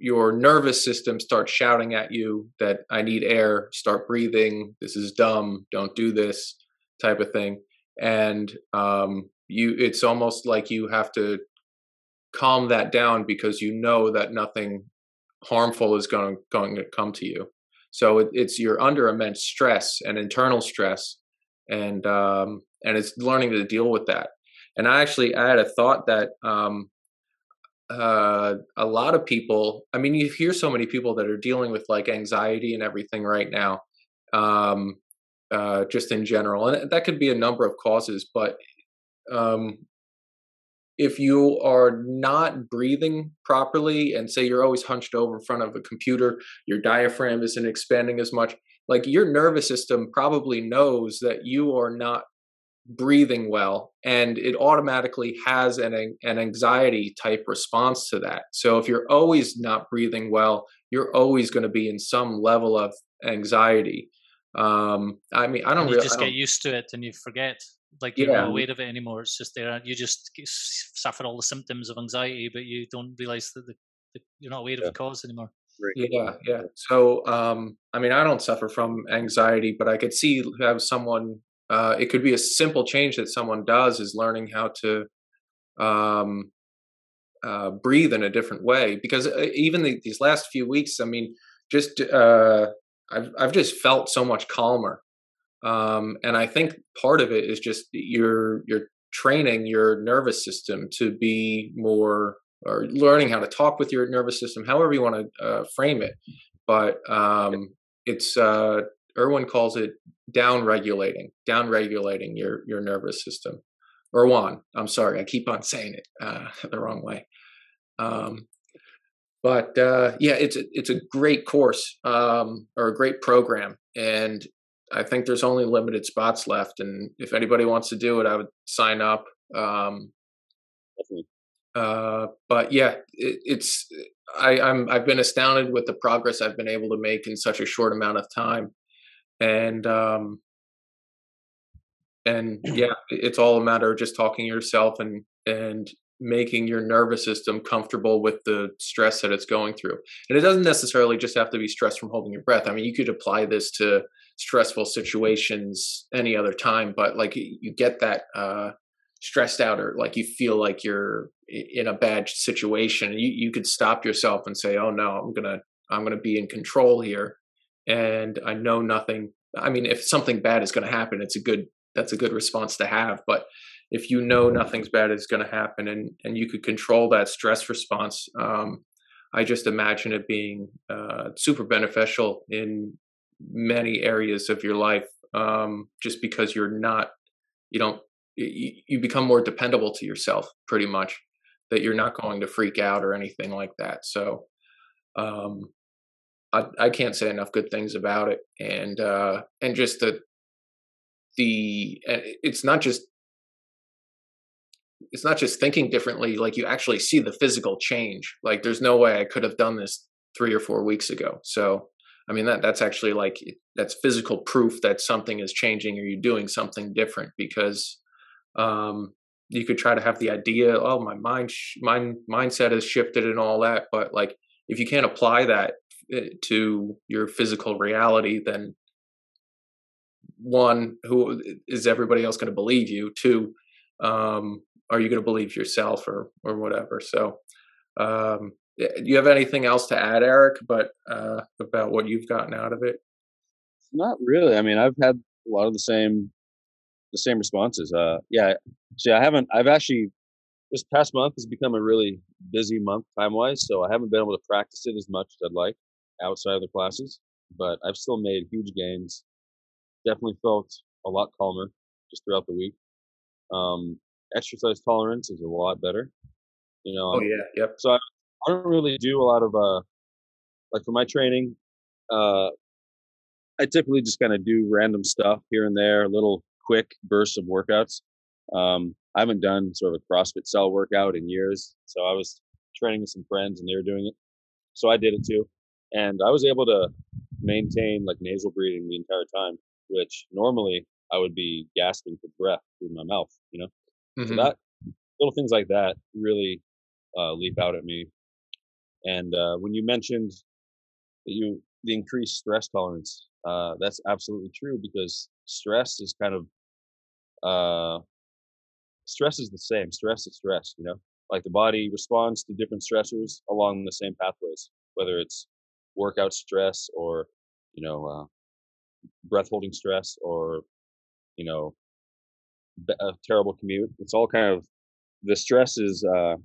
your nervous system starts shouting at you that I need air, start breathing, this is dumb, don't do this type of thing. And um, you it's almost like you have to calm that down because you know that nothing harmful is going going to come to you. So it, it's you're under immense stress and internal stress, and um, and it's learning to deal with that. And I actually I had a thought that um, uh, a lot of people i mean you hear so many people that are dealing with like anxiety and everything right now um, uh, just in general and that could be a number of causes but um, if you are not breathing properly and say you're always hunched over in front of a computer your diaphragm isn't expanding as much like your nervous system probably knows that you are not breathing well and it automatically has an an anxiety type response to that. So if you're always not breathing well you're always going to be in some level of anxiety. Um i mean i don't you really just get used to it and you forget like you're yeah. not aware of it anymore it's just there you just suffer all the symptoms of anxiety but you don't realize that the, the, you're not aware yeah. of the cause anymore. Yeah yeah. So um i mean i don't suffer from anxiety but i could see have someone uh, it could be a simple change that someone does is learning how to um, uh, breathe in a different way. Because uh, even the, these last few weeks, I mean, just uh, I've I've just felt so much calmer, um, and I think part of it is just you're you're training your nervous system to be more or learning how to talk with your nervous system, however you want to uh, frame it. But um, it's Erwin calls it down regulating, down regulating your your nervous system. Erwan, I'm sorry, I keep on saying it uh, (laughs) the wrong way. Um, but uh, yeah, it's a, it's a great course um, or a great program, and I think there's only limited spots left. And if anybody wants to do it, I would sign up. Um, uh, but yeah, it, it's I, I'm I've been astounded with the progress I've been able to make in such a short amount of time and um and (clears throat) yeah it's all a matter of just talking to yourself and and making your nervous system comfortable with the stress that it's going through and it doesn't necessarily just have to be stress from holding your breath i mean you could apply this to stressful situations any other time but like you get that uh stressed out or like you feel like you're in a bad situation you you could stop yourself and say oh no i'm gonna i'm gonna be in control here and I know nothing. I mean, if something bad is going to happen, it's a good that's a good response to have. But if you know nothing's bad is going to happen and and you could control that stress response, um, I just imagine it being uh, super beneficial in many areas of your life. Um, just because you're not, you don't, you, you become more dependable to yourself, pretty much. that you're not going to freak out or anything like that. So, um, I, I can't say enough good things about it, and uh, and just the the it's not just it's not just thinking differently like you actually see the physical change like there's no way i could have done this three or four weeks ago so i mean that that's actually like that's physical proof that something is changing or you're doing something different because um you could try to have the idea oh my mind my mindset has shifted and all that but like if you can't apply that to your physical reality then one who is everybody else going to believe you? Two um are you going to believe yourself or or whatever? So um do you have anything else to add erik but uh about what you've gotten out of it? Not really. I mean i've had a lot of the same the same responses. Uh yeah see i haven't i've actually this past month has become a really busy month time wise so i haven't been able to practice it as much as i'd like outside of the classes but i've still made huge gains definitely felt a lot calmer just throughout the week um exercise tolerance is a lot better. You know. Oh yeah. Yep. So I, I don't really do a lot of uh, like for my training, uh, I typically just kind of do random stuff here and there, little quick bursts of workouts. Um, I haven't done sort of a CrossFit cell workout in years, so I was training with some friends and they were doing it, so I did it too, and I was able to maintain like nasal breathing the entire time, which normally I would be gasping for breath through my mouth, you know. Mm-hmm. So that little things like that really uh, leap out at me. And uh, when you mentioned that you the increased stress tolerance, uh, that's absolutely true because stress is kind of uh, stress is the same. Stress is stress, you know. Like the body responds to different stressors along the same pathways, whether it's workout stress or you know uh, breath holding stress or you know a terrible commute. It's all kind of the stress is uh,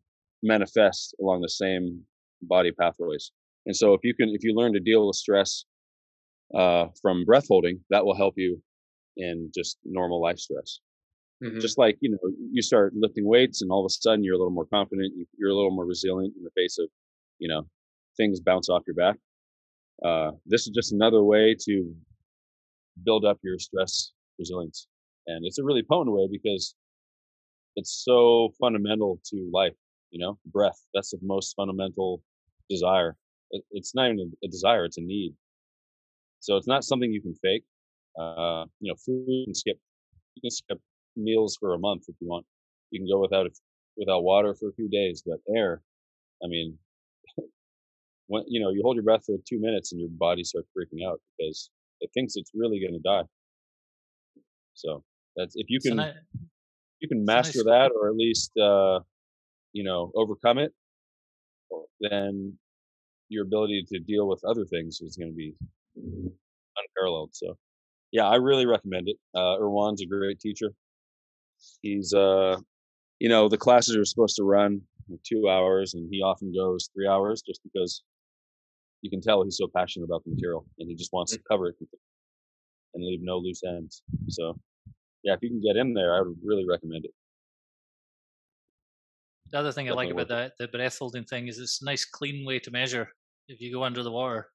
manifest along the same body pathways. And so if you can, if you learn to deal with stress uh, from breath holding, that will help you in just normal life stress. Mm-hmm. Just like you know, you start lifting weights, and all of a sudden you're a little more confident. You're a little more resilient in the face of, you know, things bounce off your back. Uh, this is just another way to build up your stress resilience. And it's a really potent way because it's so fundamental to life you know? Breath that's the most fundamental desire. It's not even a desire it's a need. So it's not something you can fake. Uh, you know food can skip you can skip meals for a month if you want. You can go without without water for a few days but air i mean (laughs) when you know you hold your breath for two minutes and your body starts freaking out because it thinks it's really going to die so that's if you can, you can master nice that, or at least uh, you know overcome it. Then your ability to deal with other things is going to be unparalleled. So, yeah, I really recommend it. Uh, Erwan's a great teacher. He's, uh, you know, the classes are supposed to run two hours, and he often goes three hours just because you can tell he's so passionate about the material and he just wants to mm. cover it and leave no loose ends. So yeah, if you can get in there, I would really recommend it. The other thing Definitely I like about the, the breath holding thing is it's a nice, clean way to measure. If you go under the water,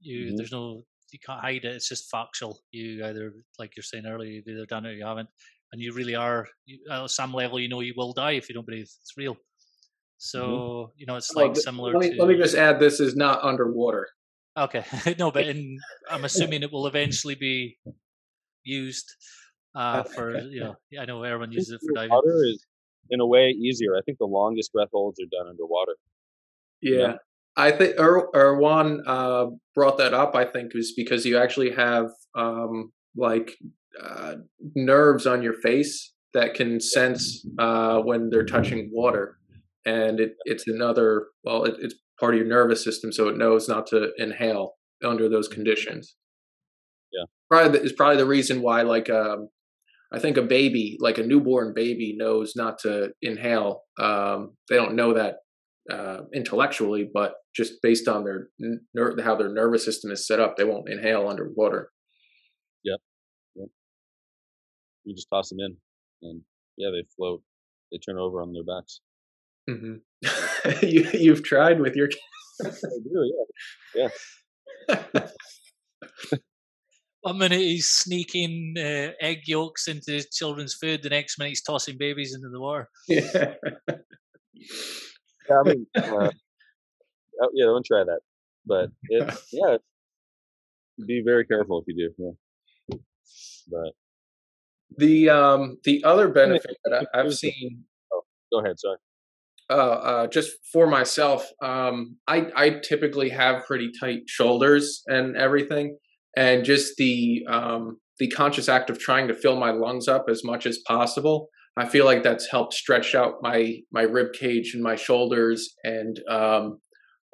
you mm-hmm. there's no you can't hide it. It's just factual. You either, like you're saying earlier, you've either done it or you haven't, and you really are. You, at some level, you know you will die if you don't breathe. It's real. Mm-hmm. So mm-hmm. you know it's like similar. Let me, to, let me just add: this is not underwater. Okay, (laughs) no, but in, I'm (laughs) assuming it will eventually be used uh, for you know I know everyone uses it for diving. Water is in a way easier. I think the longest breath holds are done underwater. Yeah. yeah. I think er, Erwan uh, brought that up. I think is because you actually have um, like uh, nerves on your face that can sense uh, when they're touching water, and it, it's another. Well, it, it's part of your nervous system, so it knows not to inhale under those conditions. Yeah, probably is probably the reason why like um, I think a baby, like a newborn baby, knows not to inhale. Um, they don't know that uh, intellectually, but just based on their ner- how their nervous system is set up, they won't inhale underwater. Yep. yep. You just toss them in, and yeah, they float. They turn over on their backs. Mm-hmm. (laughs) you you've tried with your. Kids. I do, yeah, yeah. (laughs) One minute he's sneaking uh, egg yolks into his children's food. The next minute he's tossing babies into the water. Yeah. yeah I mean, uh, oh, yeah, don't try that. But it, (laughs) yeah, be very careful if you do. Yeah. But the um the other benefit that I, I've seen. Oh, go ahead. Sorry. Uh, uh, just for myself, um, I I typically have pretty tight shoulders and everything, and just the um the conscious act of trying to fill my lungs up as much as possible. I feel like that's helped stretch out my my rib cage and my shoulders and um,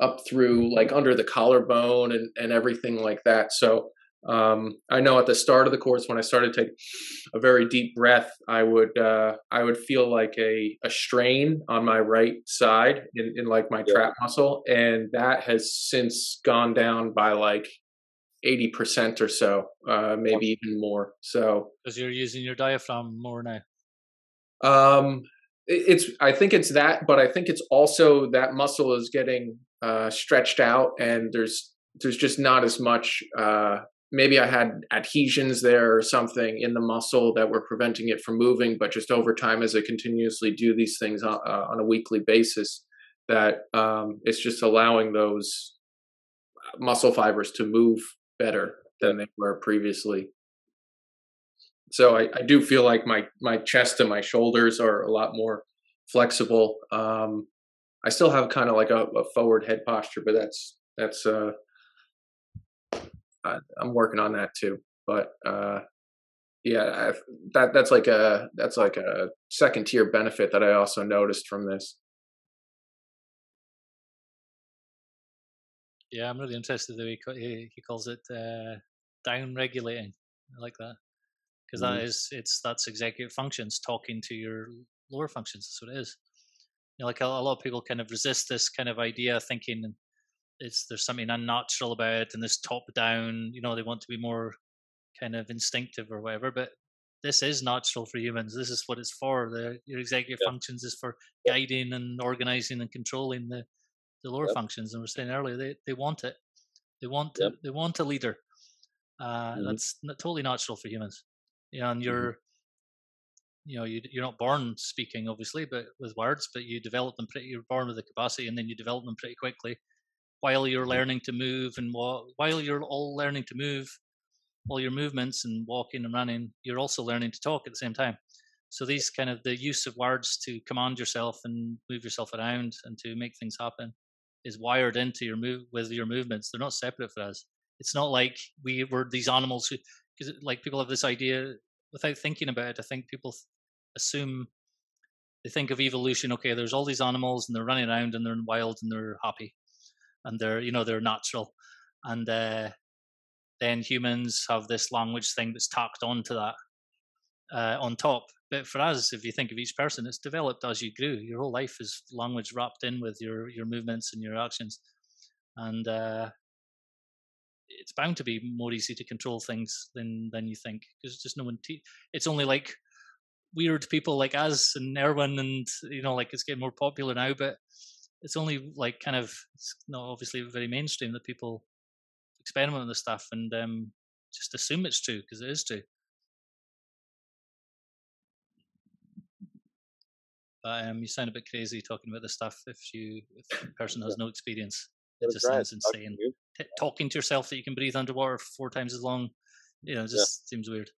up through like under the collarbone and, and everything like that. So um, I know at the start of the course when I started to take a very deep breath, I would uh, I would feel like a, a strain on my right side in, in like my yeah. trap muscle, and that has since gone down by like eighty percent or so, uh, maybe even more. So because you're using your diaphragm more now. Um, it's I think it's that, but I think it's also that muscle is getting uh, stretched out, and there's there's just not as much. Uh, maybe I had adhesions there or something in the muscle that were preventing it from moving, but just over time, as I continuously do these things on, uh, on a weekly basis, that um, it's just allowing those muscle fibers to move better than they were previously. So I, I do feel like my my chest and my shoulders are a lot more flexible. Um, I still have kind of like a, a, forward head posture, but that's that's uh, I, am working on that too. But uh, yeah, I've, that that's like a that's like a second tier benefit that I also noticed from this. Yeah, I'm really interested the way he, he calls it uh, down regulating. I like that because mm-hmm. that is it's that's executive functions talking to your lower functions. That's what it is know, like a, a, lot of people kind of resist this kind of idea, thinking it's there's something unnatural about it and this top down. You know, they want to be more kind of instinctive or whatever. But this is natural for humans. This is what it's for. The your executive yeah. functions is for guiding and organizing and controlling the the lower functions. And we are saying earlier, they they want it. They want yep. they want a leader. Uh, mm-hmm. That's totally natural for humans. Know, and mm-hmm. you're you know you, you're not born speaking obviously but with words but you develop them pretty you're born with the capacity and then you develop them pretty quickly while you're learning to move and while you're all learning to move all your movements and walking and running you're also learning to talk at the same time. So these kind of the use of words to command yourself and move yourself around and to make things happen is wired into your move with your movements. They're not separate for us. It's not like we were these animals who because like people have this idea without thinking about it, I think people assume they think of evolution. Okay, there's all these animals and they're running around and they're wild and they're happy and they're you know they're natural, and uh, then humans have this language thing that's tacked onto that uh, on top. But for us, if you think of each person, it's developed as you grew. Your whole life is language wrapped in with your your movements and your actions, and uh, it's bound to be more easy to control things than than you think because just no one. Te- it's only like weird people like us and Erwin, and you know, like it's getting more popular now, but it's only like kind of it's not obviously very mainstream that people experiment with this stuff and um, just assume it's true because it is true. But um, you sound a bit crazy talking about this stuff if you if a person has no experience. It just sounds insane. T- talking to yourself that you can breathe underwater four times as long, you know, just yeah. seems weird.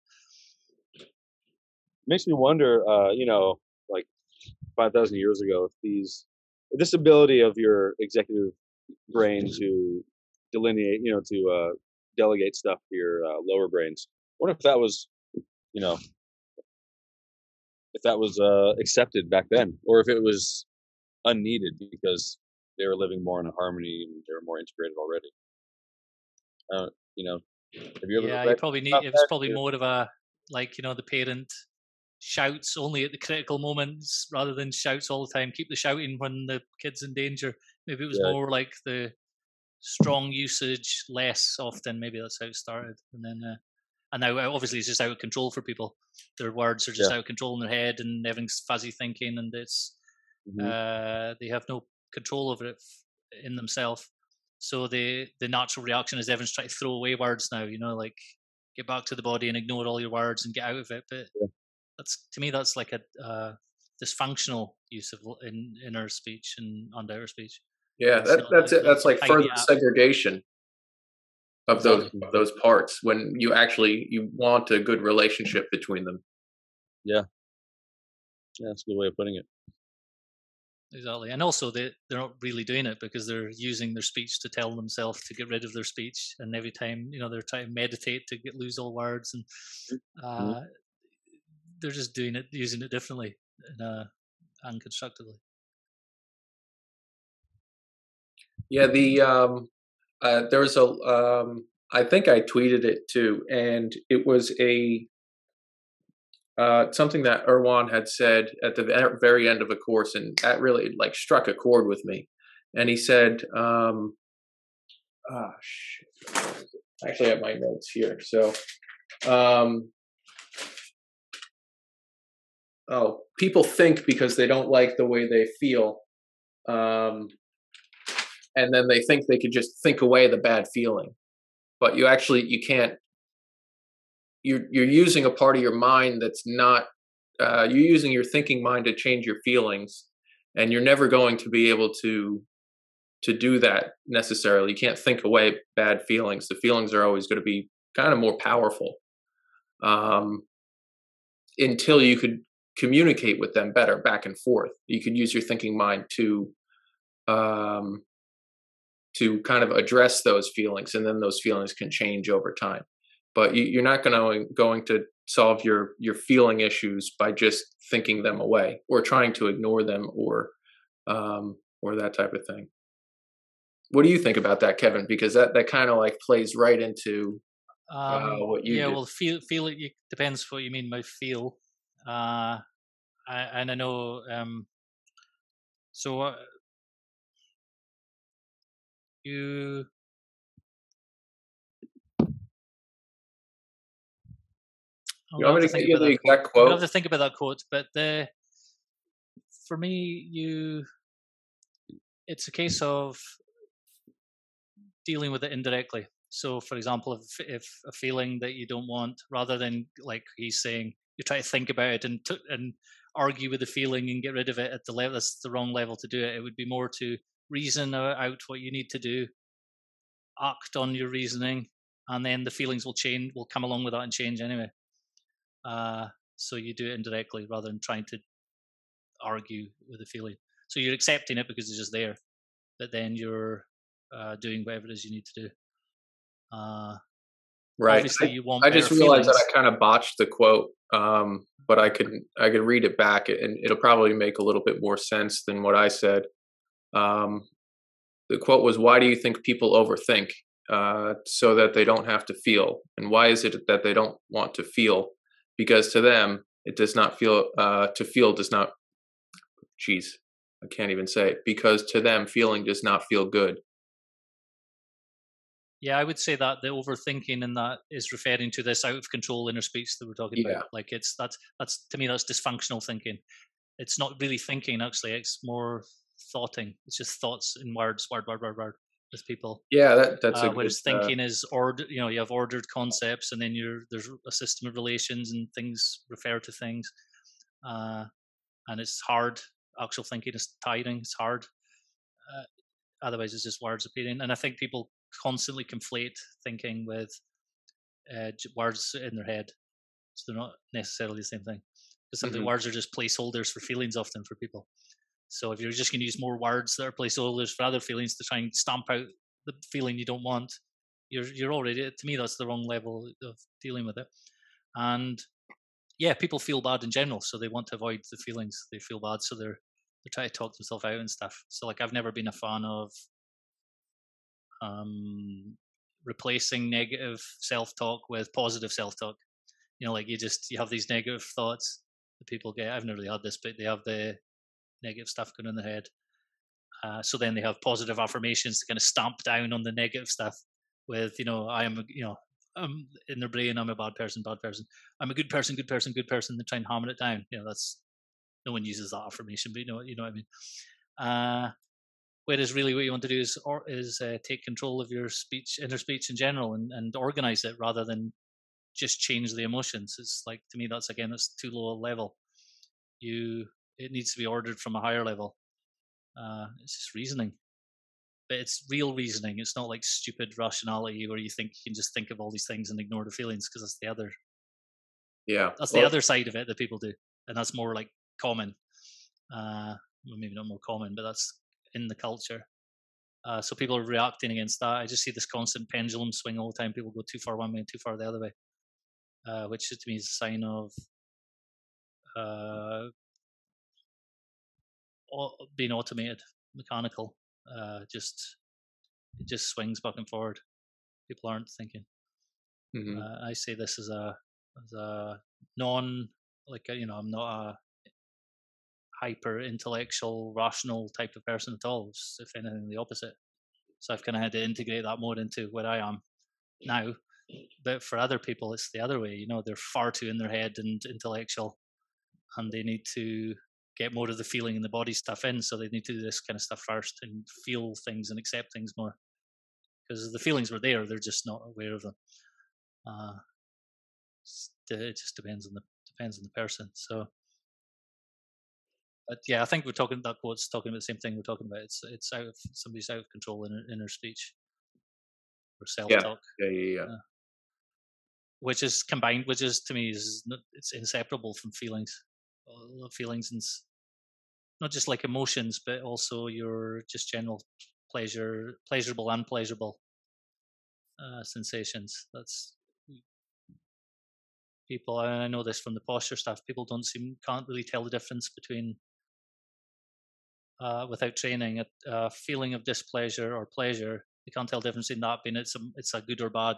Makes me wonder, uh, you know, like five thousand years ago, if these this ability of your executive brain to delineate, you know, to uh, delegate stuff to your uh, lower brains. What if that was, you know, if that was uh, accepted back then, or if it was unneeded because they were living more in harmony and they were more integrated already. Uh, you know, have you ever? Yeah, you probably need. It was probably more of a like you know the parent shouts only at the critical moments rather than shouts all the time. Keep the shouting when the kid's in danger. Maybe it was yeah. more like the strong usage less often. Maybe that's how it started, and then uh, and now uh, obviously it's just out of control for people. Their words are just yeah. out of control in their head, and everything's fuzzy thinking, and it's Mhm. Uh, they have no control over it in themselves. So the the natural reaction is everyone's trying to throw away words now. You know, like get back to the body and ignore all your words and get out of it. But Yeah. That's to me that's like a uh, dysfunctional use of in inner speech and on outer speech. Yeah, that, not that's like it. That's like tidy further app. segregation of those of those parts when you actually you want a good relationship between them. Yeah, that's a good way of putting it. Exactly, and also they they're not really doing it because they're using their speech to tell themselves to get rid of their speech, and every time you know they're trying to meditate to get lose all words, and uh, they're just doing it using it differently and uh, unconstructively. Yeah, the um, uh, there was a um, I think I tweeted it too, and it was a uh, something that Erwan had said at the very end of a course, and that really like struck a chord with me. And he said, um, "Ah, shit. I actually have my notes here." So, um, oh, people think because they don't like the way they feel. Um, and then they think they could just think away the bad feeling but you actually you can't you're you're using a part of your mind that's not uh, you're using your thinking mind to change your feelings and you're never going to be able to to do that necessarily you can't think away bad feelings the feelings are always going to be kind of more powerful um, until you could communicate with them better back and forth you could use your thinking mind to um, to kind of address those feelings and then those feelings can change over time but you, you're not going to going to solve your your feeling issues by just thinking them away or trying to ignore them or um or that type of thing what do you think about that kevin because that that kind of like plays right into Um, what you yeah, do. well, feel feel it it depends what you mean by feel. Uh, I, and I know. Um, so uh, you. I'll you want have me to get you about the that quote. exact I'm gonna have to think about that quote, but the for me, you it's a case of dealing with it indirectly. So, for example, if if a feeling that you don't want, rather than like he's saying, you try to think about it and t- and argue with the feeling and get rid of it at the level that's the wrong level to do it. It would be more to reason out what you need to do, act on your reasoning, and then the feelings will change, will come along with that and change anyway. Uh, so you do it indirectly rather than trying to argue with the feeling. So you're accepting it because it's just there, but then you're uh, doing whatever it is you need to do. Uh, right Obviously, you want. I just better realized that. I kind of botched the quote, um, but I could I could read it back, and it'll probably make a little bit more sense than what I said. Um, the quote was, "Why do you think people overthink? Uh, so that they don't have to feel. And why is it that they don't want to feel? Because to them, it does not feel. Uh, to feel does not. Jeez, I can't even say it. Because to them, feeling does not feel good. Yeah, I would say that the overthinking and that is referring to this out of control inner speech that we're talking Yeah. about. Like it's that's that's to me that's dysfunctional thinking. It's not really thinking actually. It's more thoughting. It's just thoughts in words, word, word, word, word with people. Yeah, that that's uh, a good, whereas uh, thinking is order. You know, you have ordered concepts, and then you're there's a system of relations, and things refer to things. Uh, and it's hard. Actual thinking is tiring. It's hard. Uh, otherwise, it's just words appearing. And I think people constantly conflate thinking with uh, words in their head. So they're not necessarily the same thing. Because Mhm. the words are just placeholders for feelings often for people. So if you're just going to use more words that are placeholders for other feelings to try and stamp out the feeling you don't want, you're you're already to me that's the wrong level of dealing with it. And yeah, people feel bad in general, so they want to avoid the feelings they feel bad, so they're they try to talk themselves out and stuff. So like I've never been a fan of um replacing negative self-talk with positive self-talk. You know, like you just you have these negative thoughts that people get. I've never really had this, but they have the negative stuff going in their head. Uh, so then they have positive affirmations to kind of stamp down on the negative stuff with, you know, I am, you know, I'm in their brain, I'm a bad person, bad person. I'm a good person, good person, good person. They try and hammer it down. You know, that's no one uses that affirmation, but you know, you know what I mean. Uh, whereas really, what you want to do is or is uh, take control of your speech, inner speech in general, and and organize it rather than just change the emotions. It's like to me, that's again, that's too low a level. You, it needs to be ordered from a higher level. Uh, it's just reasoning but it's real reasoning. It's not like stupid rationality where you think you can just think of all these things and ignore the feelings because that's the other. Yeah, that's well, the other side of it that people do, and that's more like common. Uh, well, maybe not more common, but that's in the culture. Uh, so people are reacting against that. I just see this constant pendulum swing all the time. People go too far one way and too far the other way, uh, which to me is a sign of uh, being automated, mechanical uh, just it just swings back and forward. People aren't thinking. Mm-hmm. Uh, I say this as a as a non like uh, you know I'm not a hyper intellectual rational type of person at all. It's, if anything, the opposite. So I've kind of had to integrate that more into where I am now. But for other people, it's the other way. You know, they're far too in their head and intellectual, and they need to get more of the feeling and the body stuff in. So they need to do this kind of stuff first and feel things and accept things more. Because the feelings were there, they're just not aware of them. Uh, it just depends on the depends on the person. So, but yeah, I think we're talking that quote's talking about the same thing we're talking about. It's it's out of somebody's out of control in inner speech or self talk. Yeah. Yeah, yeah, yeah. which is combined, which is to me is it's inseparable from feelings feelings and not just like emotions, but also your just general pleasure, pleasurable, unpleasurable uh, sensations. That's people. And I know this from the posture stuff. People don't seem can't really tell the difference between uh, without training a, a, feeling of displeasure or pleasure. You can't tell the difference in that being it's a it's a good or bad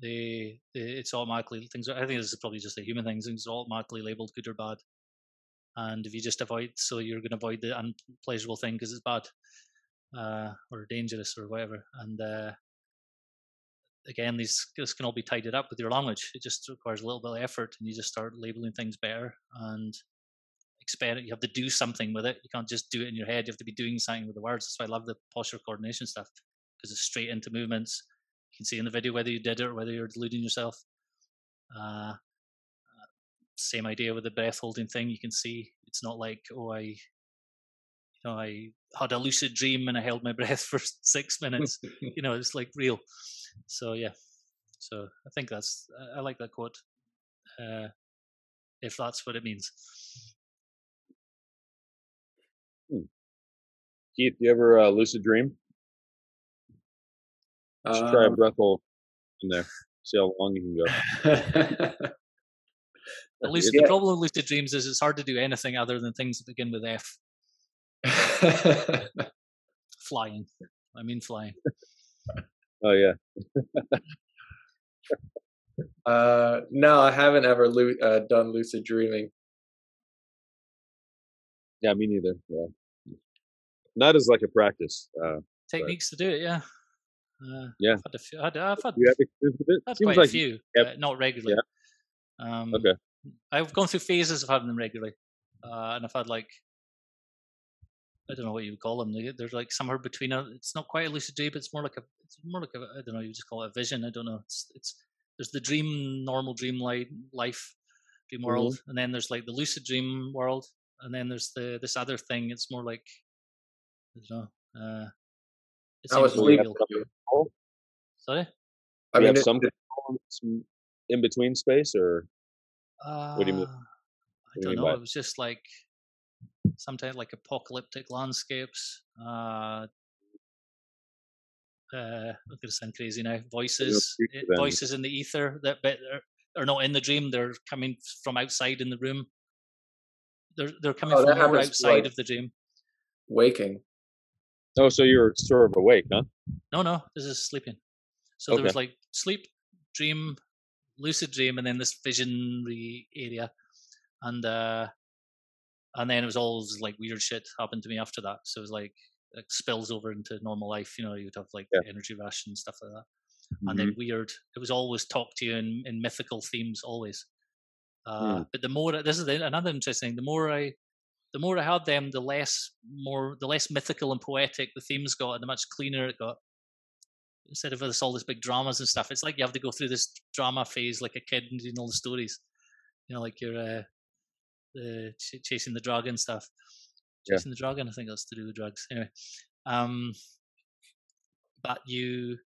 they it's automatically things. I think this is probably just a human thing. Things automatically labeled good or bad, and if you just avoid, so you're going to avoid the unpleasurable thing because it's bad uh, or dangerous or whatever. And uh, again, these this can all be tidied up with your language. It just requires a little bit of effort, and you just start labeling things better and experiment. You have to do something with it. You can't just do it in your head. You have to be doing something with the words. That's why I love the posture coordination stuff because it's straight into movements you can see in the video whether you did it or whether you're deluding yourself. Uh, same idea with the breath holding thing. You can see it's not like oh I, you know, I had a lucid dream and I held my (laughs) breath for six minutes. you know, it's like real. So yeah, so I think that's I like that quote. Uh, if that's what it means. Keith, do you ever uh, lucid dream? Just try a um breath hold in there. See how long you can go. (laughs) At least yeah. the problem with lucid dreams is it's hard to do anything other than things that begin with F. (laughs) flying. I mean flying. Oh yeah. uh, no, I haven't ever lu- uh, done lucid dreaming. Yeah, me neither. Yeah. Not as like a practice. Uh, Techniques but. to do it, yeah. Uh, yeah, I've had a few. I've had, I've had, you have experience with it? I've quite like a few, yep. not regularly. Yeah. Um, okay. I've gone through phases of having them regularly, uh, and I've had like I don't know what you would call them. They're like somewhere between a. It's not quite a lucid dream, but it's more like a. It's more like a. I don't know. You just call it a vision. I don't know. It's it's there's the dream, normal dream life, life dream world, mm-hmm. and then there's like the lucid dream world, and then there's the this other thing. It's more like I don't. Uh, it's I was legal. Sorry. I mean, have some, some in between space, or uh, what do you mean? I don't know. It was just like sometimes like apocalyptic landscapes. Uh, uh, I'm gonna sound crazy now. Voices, eh, voices in the ether that but are, are not in the dream. They're coming from outside in the room. They're they're coming oh, from outside like of the dream. Waking. Oh, so you're sort of awake, huh? No, no, this is sleeping. So okay. there was like sleep, dream, lucid dream, and then this visionary area, and uh, and then it was all like weird shit happened to me after that. So it was like it spills over into normal life. You know, you'd have like yeah. energy rush and stuff like that, mm-hmm. and then mm-hmm. weird. It was always talk to you in, in mythical themes, always. Uh, Hmm. But the more this is the- another interesting. thing, The more I, the more I had them, the less more the less mythical and poetic the themes got, and the much cleaner it got. Instead of this all this big dramas and stuff, it's like you have to go through this drama phase like a kid and doing all the stories. You know, like you're uh, the ch- chasing the dragon stuff. Yeah. Chasing the dragon, I think that's to do with drugs. Anyway, um, but you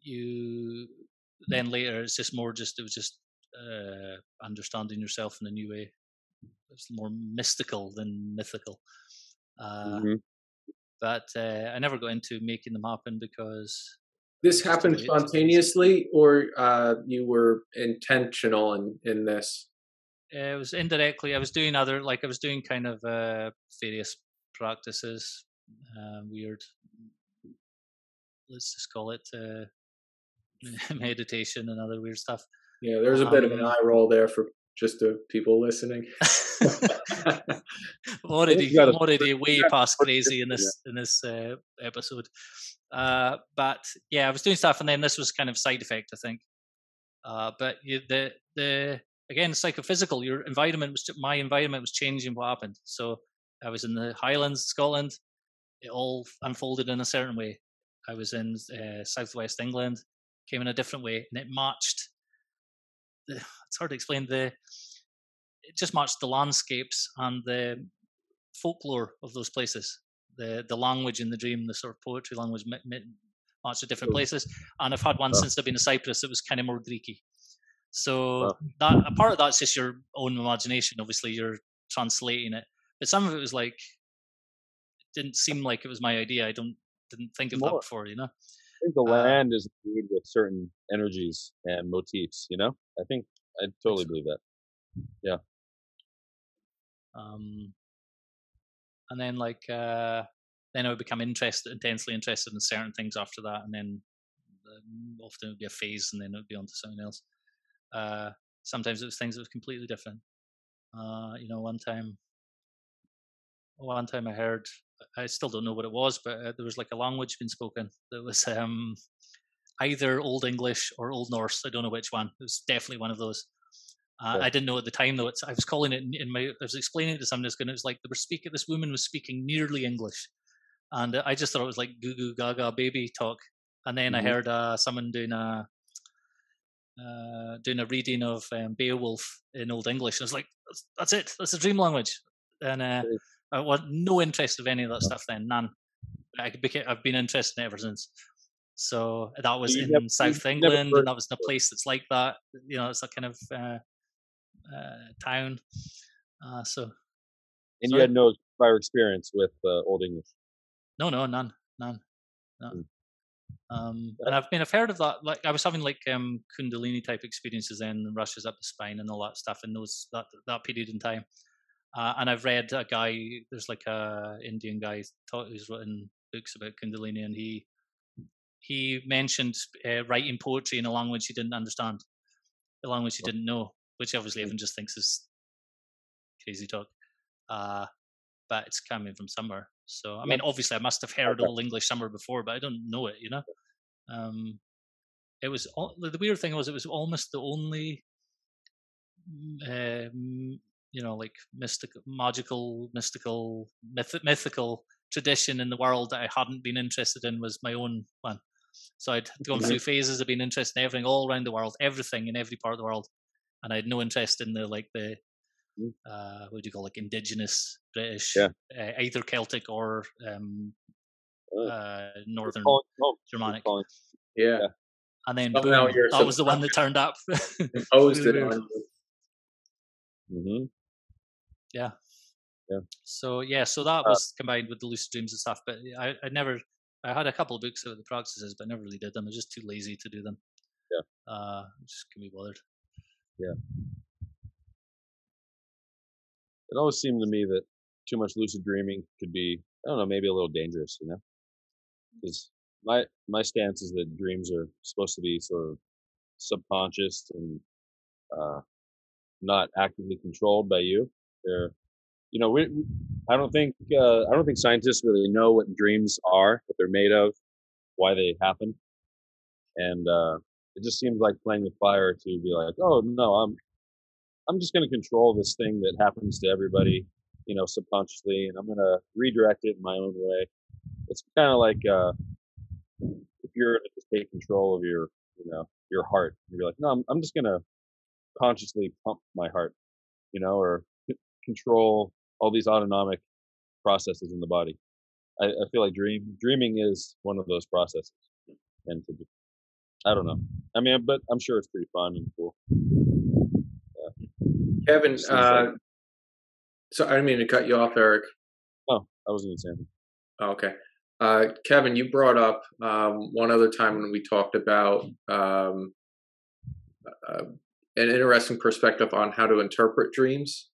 you then later it's just more just it was just uh, understanding yourself in a new way. It's more mystical than mythical. Uh, Mhm. But uh, I never got into making them happen because This happened the way it is. spontaneously, or uh, you were intentional in in this. uh, it was indirectly I was doing other like I was doing kind of uh, various practices, uh, weird. Let's just call it uh, (laughs) meditation and other weird stuff. Yeah, there's a bit of an Um, eye roll there for just the people listening. Already, I'm already way past crazy in this in this uh, episode. Uh, but yeah, I was doing stuff, and then this was kind of side effect, I think. Uh, but you, the the again psychophysical, your environment was my environment was changing. What happened? So I was in the Highlands, Scotland. It all unfolded in a certain way. I was in uh, southwest England, came in a different way, and it matched. The, (sighs) it's hard to explain the it just matched the landscapes and the folklore of those places. The the language in the dream, the sort of poetry language, mi- mi- matched at different places. And I've had one Wow. since I've been to Cyprus. It was kind of more Greeky. So Wow. that a part of that's just your own imagination. Obviously, you're translating it, but some of it was like it didn't seem like it was my idea. I don't didn't think of that More. before, you know. I think the Uh, land is imbued with certain energies and motifs. You know, I think I totally believe that. Yeah. Um, and then like uh, then I would become interested, intensely interested in certain things after that, and then um, often it would be a phase, and then it would be on to something else. Uh, sometimes it was things that was completely different. Uh, you know, one time, one time I heard, I still don't know what it was, but uh, there was like a language being spoken that was um, either Old English or Old Norse. I don't know which one. It was definitely one of those. Uh, Yeah. I didn't know at the time though. It's, I was calling it in- in my. I was explaining it to someone. It was like they were speaking. This woman was speaking nearly English, and I just thought it was like goo goo gaga baby talk. And then Mhm. I heard uh, someone doing a uh, doing a reading of um, Beowulf in Old English. I was like, that's, that's it. That's the dream language. And uh, I want no interest of any of that stuff. Then none. I I've been interested in it ever since. So that was in never- South England, and that was in a place that's like that. You know, it's a kind of uh, uh, town. Uh, so And Sorry? you had no prior experience with uh, Old English. no, no, none, none, no. Mm. Um, and I've been, I've heard of that. Like I was having like um, Kundalini type experiences then, rushes up the spine and all that stuff in those that that period in time. Uh, and I've read a guy. There's like a Indian guy who's written books about Kundalini, and he he mentioned uh, writing poetry in a language he didn't understand, a language he didn't know, which obviously everyone just thinks is crazy talk. Uh, but it's coming from somewhere. So I mean, obviously, I must have heard. Old English somewhere before, but I don't know it. You know, um, it was al- the weird thing was it was almost the only, um, you know, like mystical, magical, mystical, myth- mythical tradition in the world that I hadn't been interested in was my own one. So I'd gone Mhm. through phases of being interested in everything all around the world, everything in every part of the world, and I had no interest in the like the Mm. uh, what do you call like indigenous British, Yeah. uh, either Celtic or um, Oh. uh, Northern home. Germanic. Yeah, Yeah. And then boom, that was the one that turned up. (laughs) imposed it on you. Mhm. so yeah, so that Uh, was combined with the lucid dreams and stuff. But I, I never, I had a couple of books about the practices, but never really did them. I was just too lazy to do them. Yeah. Uh, just can be bothered. Yeah. It always seemed to me that too much lucid dreaming could be, I don't know, maybe a little dangerous, you know? Because my my stance is that dreams are supposed to be sort of subconscious and uh, not actively controlled by you. They're, you know, we, I don't think uh, I don't think scientists really know what dreams are, what they're made of, why they happen, and uh, it just seems like playing with fire to be like, oh no, I'm I'm just going to control this thing that happens to everybody, you know, subconsciously, and I'm going to redirect it in my own way. It's kind of like uh, if you're to take control of your, you know, your heart. You're like, no, I'm, I'm just going to consciously pump my heart, you know, or control all these autonomic processes in the body. I, I feel like dream dreaming is one of those processes, and to, I don't know. I mean, but I'm sure it's pretty fun and cool. Kevin, uh, so I didn't mean to cut you off, Erik. Oh, I wasn't even saying. Oh, okay. Uh, Kevin, you brought up um, one other time when we talked about um, uh, an interesting perspective on how to interpret dreams.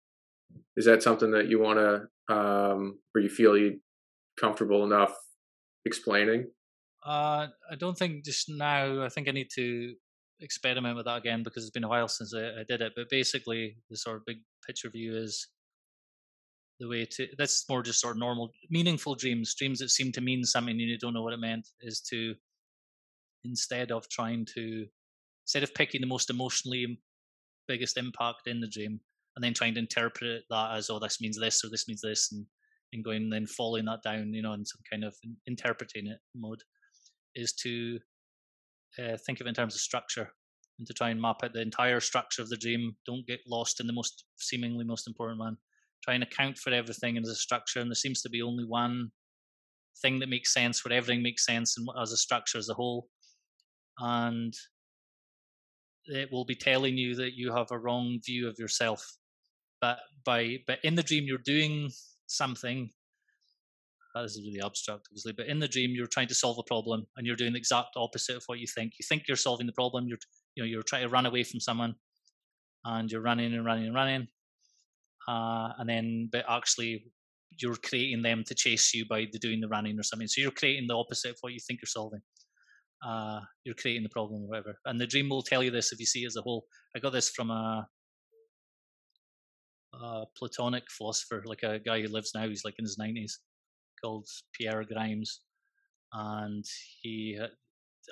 Is that something that you want to, um, or you feel you comfortable enough explaining? Uh, I don't think just now. I think I need to experiment with that again because it's been a while since I, I did it. But basically, the sort of big picture view is the way to. That's more just sort of normal, meaningful dreams, dreams that seem to mean something and you don't know what it meant. Is to instead of trying to instead of picking the most emotionally biggest impact in the dream and then trying to interpret that as oh this means this or this means this and and going and then following that down you know in some kind of interpreting it mode is to uh, think of it in terms of structure and to try and map out the entire structure of the dream. Don't get lost in the most seemingly most important one. Try and account for everything as a structure, and there seems to be only one thing that makes sense where everything makes sense and as a structure as a whole. And it will be telling you that you have a wrong view of yourself. But by but in the dream you're doing something this is really abstract, obviously, but in the dream, you're trying to solve a problem and you're doing the exact opposite of what you think. You think you're solving the problem. You're, you know, you're trying to run away from someone, and you're running and running and running, uh, and then, but actually, you're creating them to chase you by the doing the running or something. So you're creating the opposite of what you think you're solving. Uh, you're creating the problem or whatever. And the dream will tell you this if you see it as a whole. I got this from a, a Platonic philosopher, like a guy who lives now. He's like in his nineties called Pierre Grimes, and he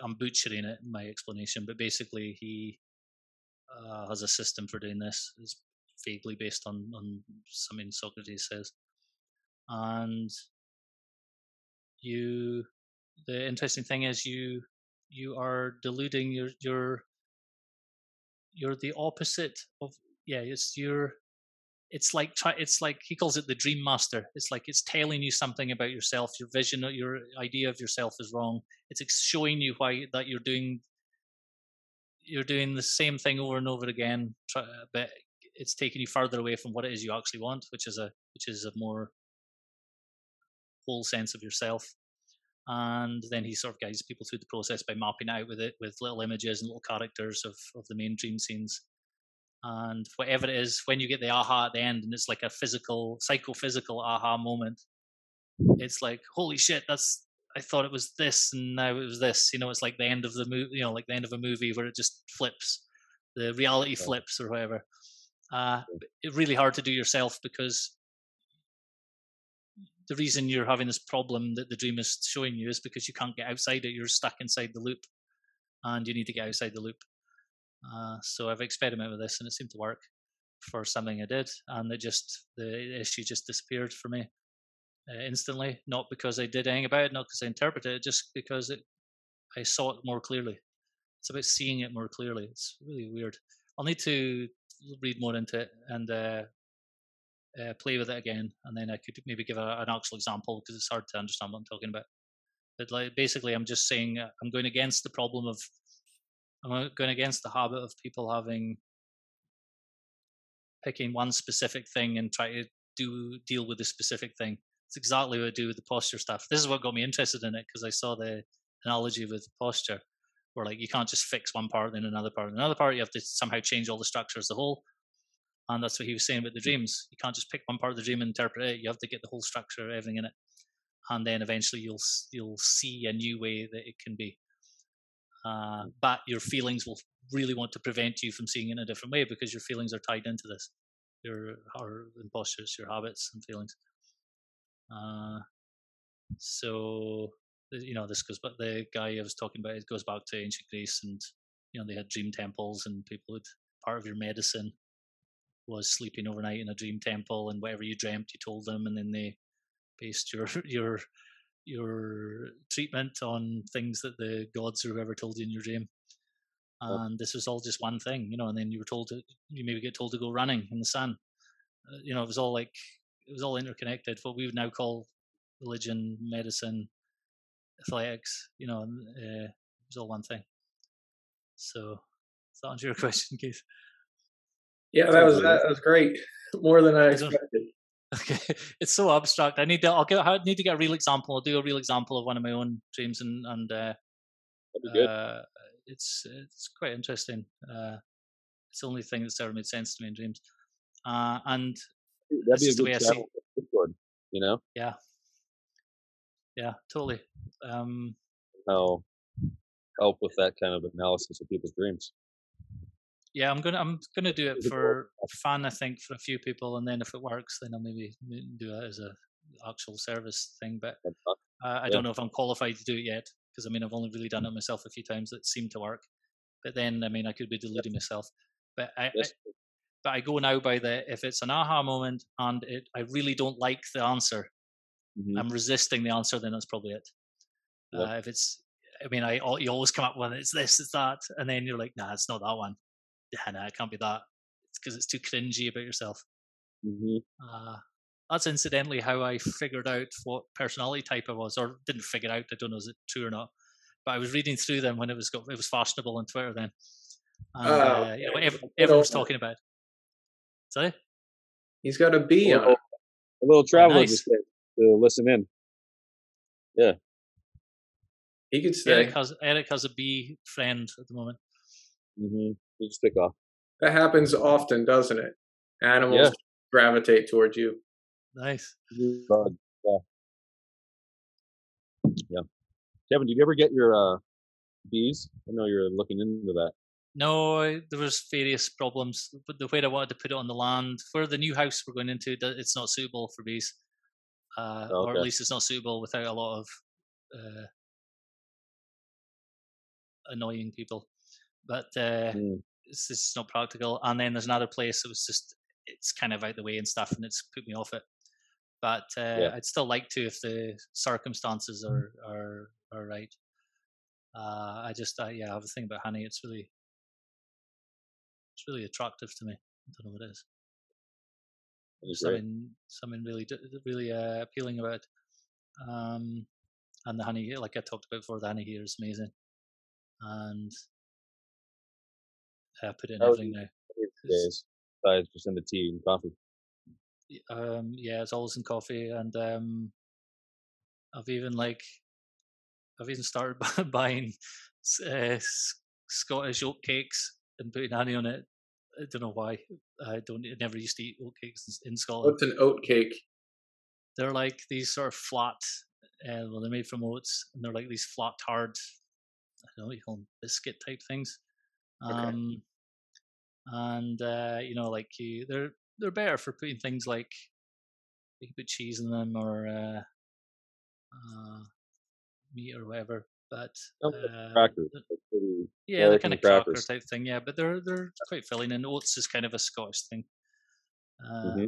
I'm butchering it in my explanation, but basically he uh, has a system for doing this. It's vaguely based on on something Socrates says, and you. The interesting thing is you you are deluding your your you're the opposite of yeah it's you're it's like try it's like he calls it the dream master. It's like it's telling you something about yourself. Your vision your idea of yourself is wrong. It's showing you why that you're doing you're doing the same thing over and over again but it's taking you further away from what it is you actually want which is a which is a more whole sense of yourself. And then he sort of guides people through the process by mapping out with it with little images and little characters of, of the main dream scenes and whatever it is when you get the aha at the end and it's like a physical psychophysical aha moment it's like holy shit that's i thought it was this and now it was this. You know it's like the end of the movie you know like the end of a movie where it just flips the reality flips or whatever. Uh it's really hard to do yourself because the reason you're having this problem that the dream is showing you is because you can't get outside it you're stuck inside the loop and you need to get outside the loop uh, so I've experimented with this and it seemed to work for something I did, and it just the issue just disappeared for me uh, instantly. Not because I did anything about it, not because I interpreted it, just because it I saw it more clearly. It's about seeing it more clearly. It's really weird. I'll need to read more into it and uh, uh, play with it again, and then I could maybe give a, an actual example because it's hard to understand what I'm talking about. But like basically, I'm just saying uh, I'm going against the problem of I'm going against the habit of people having picking one specific thing and try to do deal with a specific thing. It's exactly what I do with the posture stuff. This is what got me interested in it because I saw the analogy with posture, where like you can't just fix one part then another part and another part. You have to somehow change all the structure as a whole. And that's what he was saying about the hmm. dreams. You can't just pick one part of the dream and interpret it. You have to get the whole structure, everything in it, and then eventually you'll you'll see a new way that it can be. Uh, but your feelings will really want to prevent you from seeing it in a different way because your feelings are tied into this. Your our impostures your habits and feelings. Uh, so you know this goes but the guy i was talking about it goes back to ancient greece and you know they had dream temples and people would part of your medicine was sleeping overnight in a dream temple, and whatever you dreamt, you told them, and then they based your (laughs) your your treatment on things that the gods or whoever told you in your dream. And this was all just one thing, you know. And then you were told to, you maybe get told to go running in the sun. Uh, you know, it was all like it was all interconnected. What we would now call religion, medicine, athletics. You know, uh, it was all one thing. So, does that answer your (laughs) question, Keith? Yeah, that was that was great. More than I expected. Okay, (laughs) it's so abstract. I need to. I'll get. I need to get a real example. I'll do a real example of one of my own dreams, and and uh, uh, it's it's quite interesting. Uh, it's the only thing that's ever made sense to me in dreams. Uh, and that'd be a good channel Discord, you know? Yeah. Yeah, totally. Um, How help with that kind of analysis of people's dreams. Yeah, I'm gonna I'm gonna do it for fun. I think for a few people, and then if it works, then I'll maybe do it as a actual service thing. But uh, I yeah. don't know if I'm qualified to do it yet because I mean I've only really done it myself a few times that seemed to work. But then I mean I could be deluding myself. But I. I but I go now by the if it's an aha moment and it I really don't like the answer, mm-hmm. I'm resisting the answer. Then that's probably it. Uh, if it's I mean, I you always come up with it's this, it's that, and then you're like, nah, it's not that one yeah, no, it can't be that. It's because it's too cringy about yourself. Mm-hmm. Uh, that's incidentally how I figured out what personality type I was, or didn't figure out. I don't know is it true or not. But I was reading through them when it was got, it was fashionable on Twitter then. And, uh, uh, every, everyone was talking about. It. Sorry. He's got a bee a little, on. A little traveler oh, nice. to listen in. Yeah. He could stay. Erik has Erik has a bee friend at the moment. Mm-hmm. You just pick off. That happens often, doesn't it? Animals yeah. gravitate towards you. Nice. Yeah. yeah. Kevin, did you ever get your uh, bees? I know you're looking into that. No, there was various problems. But the way I wanted to put it on the land for the new house we're going into, it's not suitable for bees, uh, okay. or at least it's not suitable without a lot of uh, annoying people but uh, mm. it's just not practical. And then there's another place that was just it's kind of out the way and stuff, and it's put me off it. But uh, yeah. I'd still like to if the circumstances are are are right. Uh, I just uh, yeah, I have a thing about honey. It's really it's really attractive to me. I don't know what it is. Something something really really uh, appealing about. It. Um, and the honey, like I talked about before, the honey here is amazing. And I put in everything now. Besides just in the tea and coffee. Um, yeah, it's always in coffee, and um, I've even like, I've even started (laughs) buying uh, Scottish oat cakes and putting honey on it. I don't know why. I don't. I never used to eat oat cakes in Scotland. What's an oat cake? They're like these sort of flat. Uh, well, they're made from oats, and they're like these flat, hard. I don't know what you call them, biscuit type things. Um, And uh, you know, like you, they're they're better for putting things like you can put cheese in them or uh, uh, meat or whatever. But uh, crackers, yeah, they're kind of cracker type thing. Yeah, but they're they're quite filling, and oats is kind of a Scottish thing. Uh, mm-hmm.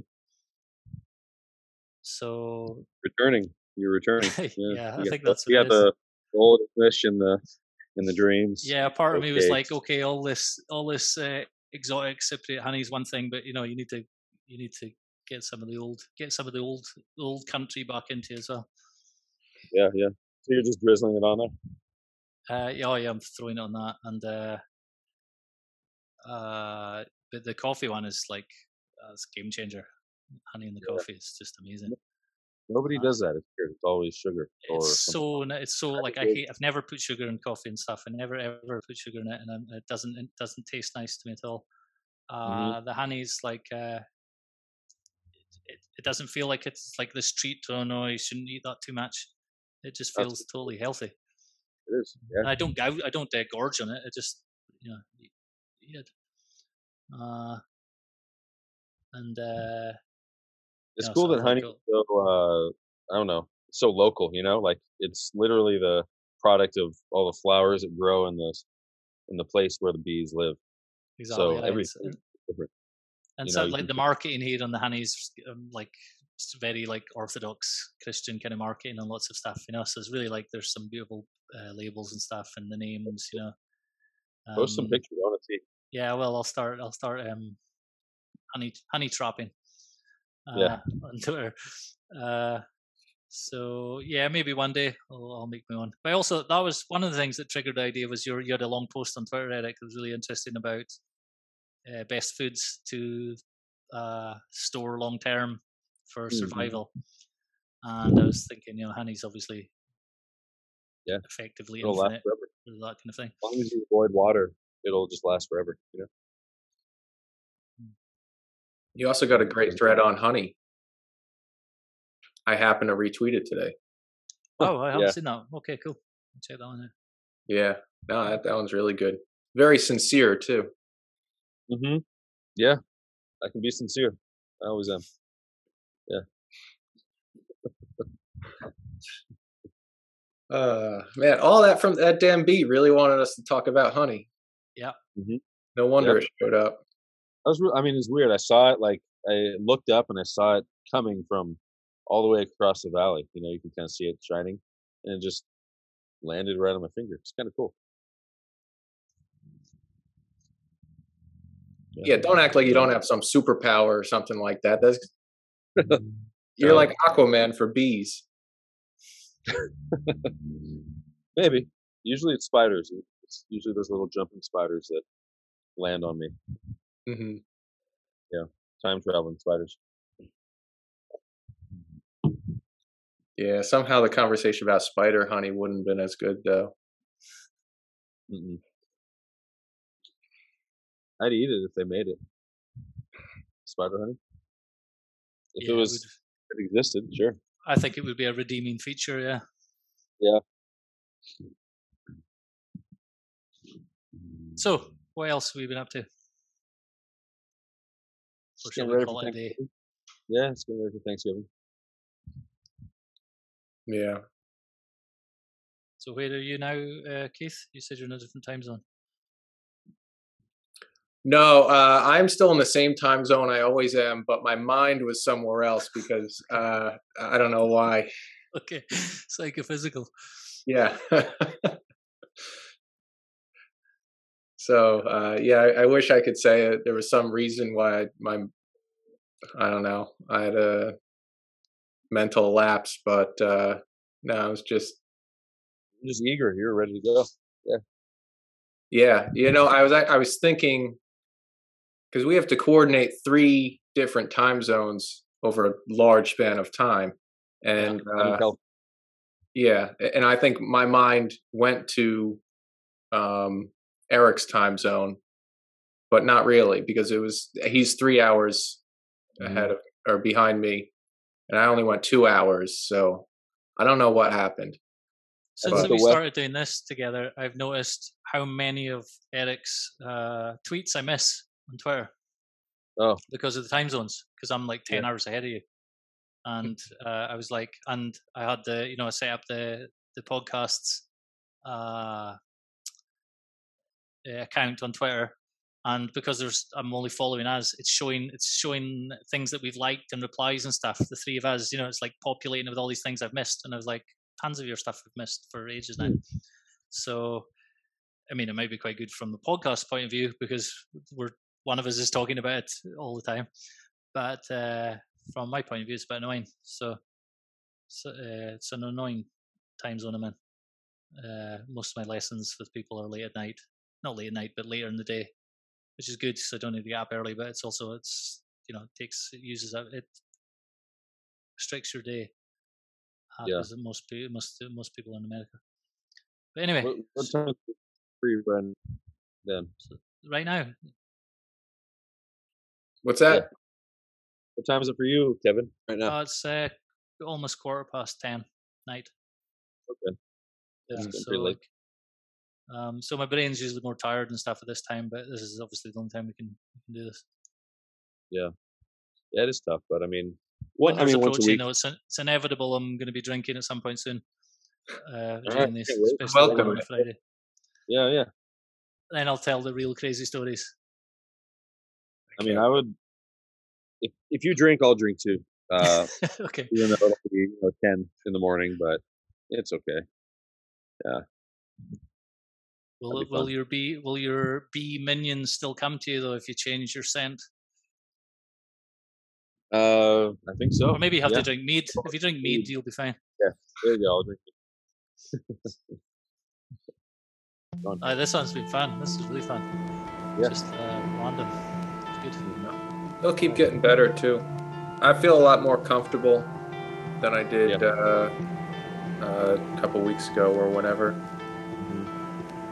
So returning, you're returning. (laughs) Yeah, yeah I think that's yeah the old fish and the in the dreams. Yeah, part of me was like, okay, all this, all this uh, exotic Cypriot honey is one thing, but you know, you need to, you need to get some of the old, get some of the old, old country back into as well. Yeah, yeah. So you're just drizzling it on there. Uh, yeah, oh, yeah, I'm throwing it on that, and uh, uh, but the coffee one is like, uh, it's game changer. Honey in the yeah. coffee is just amazing. Nobody uh, does that. It's, it's always sugar. It's so it's so like I hate. I've never put sugar in coffee and stuff. I never ever put sugar in it, and it doesn't it doesn't taste nice to me at all. Mm-hmm. Uh, mm-hmm. The honey's like uh, it, it doesn't feel like it's like this treat. Oh no, you shouldn't eat that too much. It just feels That's, totally healthy. It is. Yeah. And I don't I don't uh, gorge on it. It just you know eat. Uh, and uh, it's cool that honey so uh, I don't know so local. You know, like it's literally the product of all the flowers that grow in this in the place where the bees live. Exactly. So everything different. And You so know, like the marketing here on the honey's um, like very like orthodox Christian kind of marketing and lots of stuff, you know. So it's really like there's some beautiful uh, labels and stuff and the names, you know. Post some Um, pictures. Want. Yeah, well, I'll start. I'll start um, honey honey trapping. Uh, Yeah. (laughs) On Twitter. Uh, so yeah, maybe one day I'll, I'll make my own. But also, that was one of the things that triggered the idea. Was your you had a long post on Twitter, Erik. That was really interesting about uh, best foods to uh, store long term for Mhm. survival. And I was thinking, you know, honey's obviously Yeah. effectively It'll last infinite, forever. that kind of thing. As long as you avoid water, it'll just last forever. You know. You also got a great thread on honey. I happen to retweet it today. Oh, I haven't Yeah. seen that. Okay, cool. I'll check that one out. Yeah, no, that, that one's really good. Very sincere too. Mm-hmm. Yeah, I can be sincere. I always am. Yeah. Uh, man, all that from that damn beat really wanted us to talk about honey. Yeah. Mhm. No wonder Yep. it showed up. I was. Re- I mean, it's weird. I saw it like I looked up and I saw it coming from all the way across the valley. You know, you can kind of see it shining, and it just landed right on my finger. It's kind of cool. Yeah, don't act like you don't have some superpower or something like that. That's (laughs) you're like Aquaman for bees. (laughs) Maybe. Usually it's spiders. It's usually those little jumping spiders that land on me. Hmm Yeah, Time traveling spiders. Yeah, somehow the conversation about spider honey wouldn't have been as good though. Mm-mm. I'd eat it if they made it. Spider honey. If Yeah, it it was, would- it existed, sure. I think it would be a redeeming feature. Yeah. Yeah. So, what else have we been up to? Or getting we call it a day? Yeah, it's getting ready for Thanksgiving. Yeah. So, where are you now, uh, Keith? You said you're in a different time zone. No, uh, I'm still in the same time zone I always am, but my mind was somewhere else because uh, I don't know why. (laughs) Okay, (laughs) psychophysical. Yeah. (laughs) so uh, yeah, I, I wish I could say it. there was some reason why I, my I don't know I had a mental lapse, but uh, no, I was just I'm just eager. You're ready to go. yeah. Yeah. You know, I was I, I was thinking because we have to coordinate three different time zones over a large span of time, and uh, Yeah, and I think my mind went to um, Erik's time zone, but not really because it was he's three hours ahead of or behind me, and I only went two hours. So I don't know what happened. Since But- we The started doing this together, I've noticed how many of Erik's uh, tweets I miss on Twitter. Oh. Because of the time zones, because I'm like 10 hours ahead of you. And uh, I was like, and I had the, you know, I set up the the podcasts uh, account on Twitter, and because there's I'm only following us, it's showing it's showing things that we've liked and replies and stuff. The three of us, you know, it's like populating with all these things I've missed, and I was like, tons of your stuff we've missed for ages now. So, I mean, it might be quite good from the podcast point of view because we're one of us is talking about it all the time, but uh, from my point of view, it's a bit annoying. So, so uh, it's an annoying time zone I'm in. Uh, most of my lessons with people are late at night, not late at night, but later in the day, which is good. So I don't need to get up early, but it's also it's you know it takes it uses up it restricts your day. Uh, Yeah. because most pe- most most people in America. But anyway, What, what time is it for you, Brendan? Then right now What's that? what time is it for you, Kevin? Right now. uh, it's uh, almost quarter past ten night. Okay. Yeah, so like, um, so my brain's usually more tired and stuff at this time, but this is obviously the only time we can we can do this. Yeah, yeah, it is tough, but I mean, what I mean, once a approaching, week. though, it's, it's inevitable. I'm going to be drinking at some point soon. Uh, right, this, can't wait. especially Welcome. Friday. Yeah, yeah. Then I'll tell the real crazy stories. I mean, I would, if, if you drink, I'll drink too. Uh, (laughs) okay. even though it'll be you know, ten in the morning, but it's okay. Will That'd be will your bee will your bee minions still come to you though if you change your scent? Uh, I think so. Or maybe you have yeah. to drink mead. If you drink mead, you'll be fine. Yeah, there you go. I'll drink it. Fun. Uh, this one's been fun. This is really fun. Yeah. Just uh, random. It's good. It'll keep getting better too. I feel a lot more comfortable than I did uh, uh, a couple weeks ago or whenever.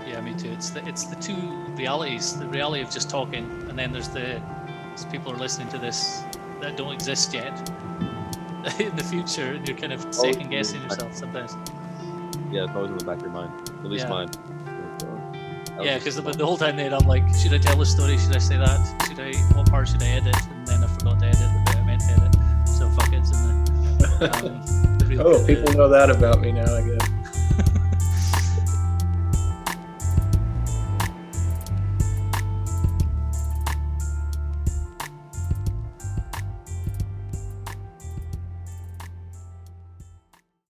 Yeah, me too. It's the it's the two realities. The reality of just talking, and then there's the there's people are listening to this that don't exist yet (laughs) in the future, and you're kind of second guessing yourself sometimes. Yeah, it's always in the back of your mind. At least Yeah. mine. Yeah, because the, the whole time there, I'm like, should I tell the story? Should I say that? Should I? What part should I edit? And then I forgot to edit the bit I meant to edit. So fuck it, it's in the. Um, the real Oh, people the- know that about me now. I guess.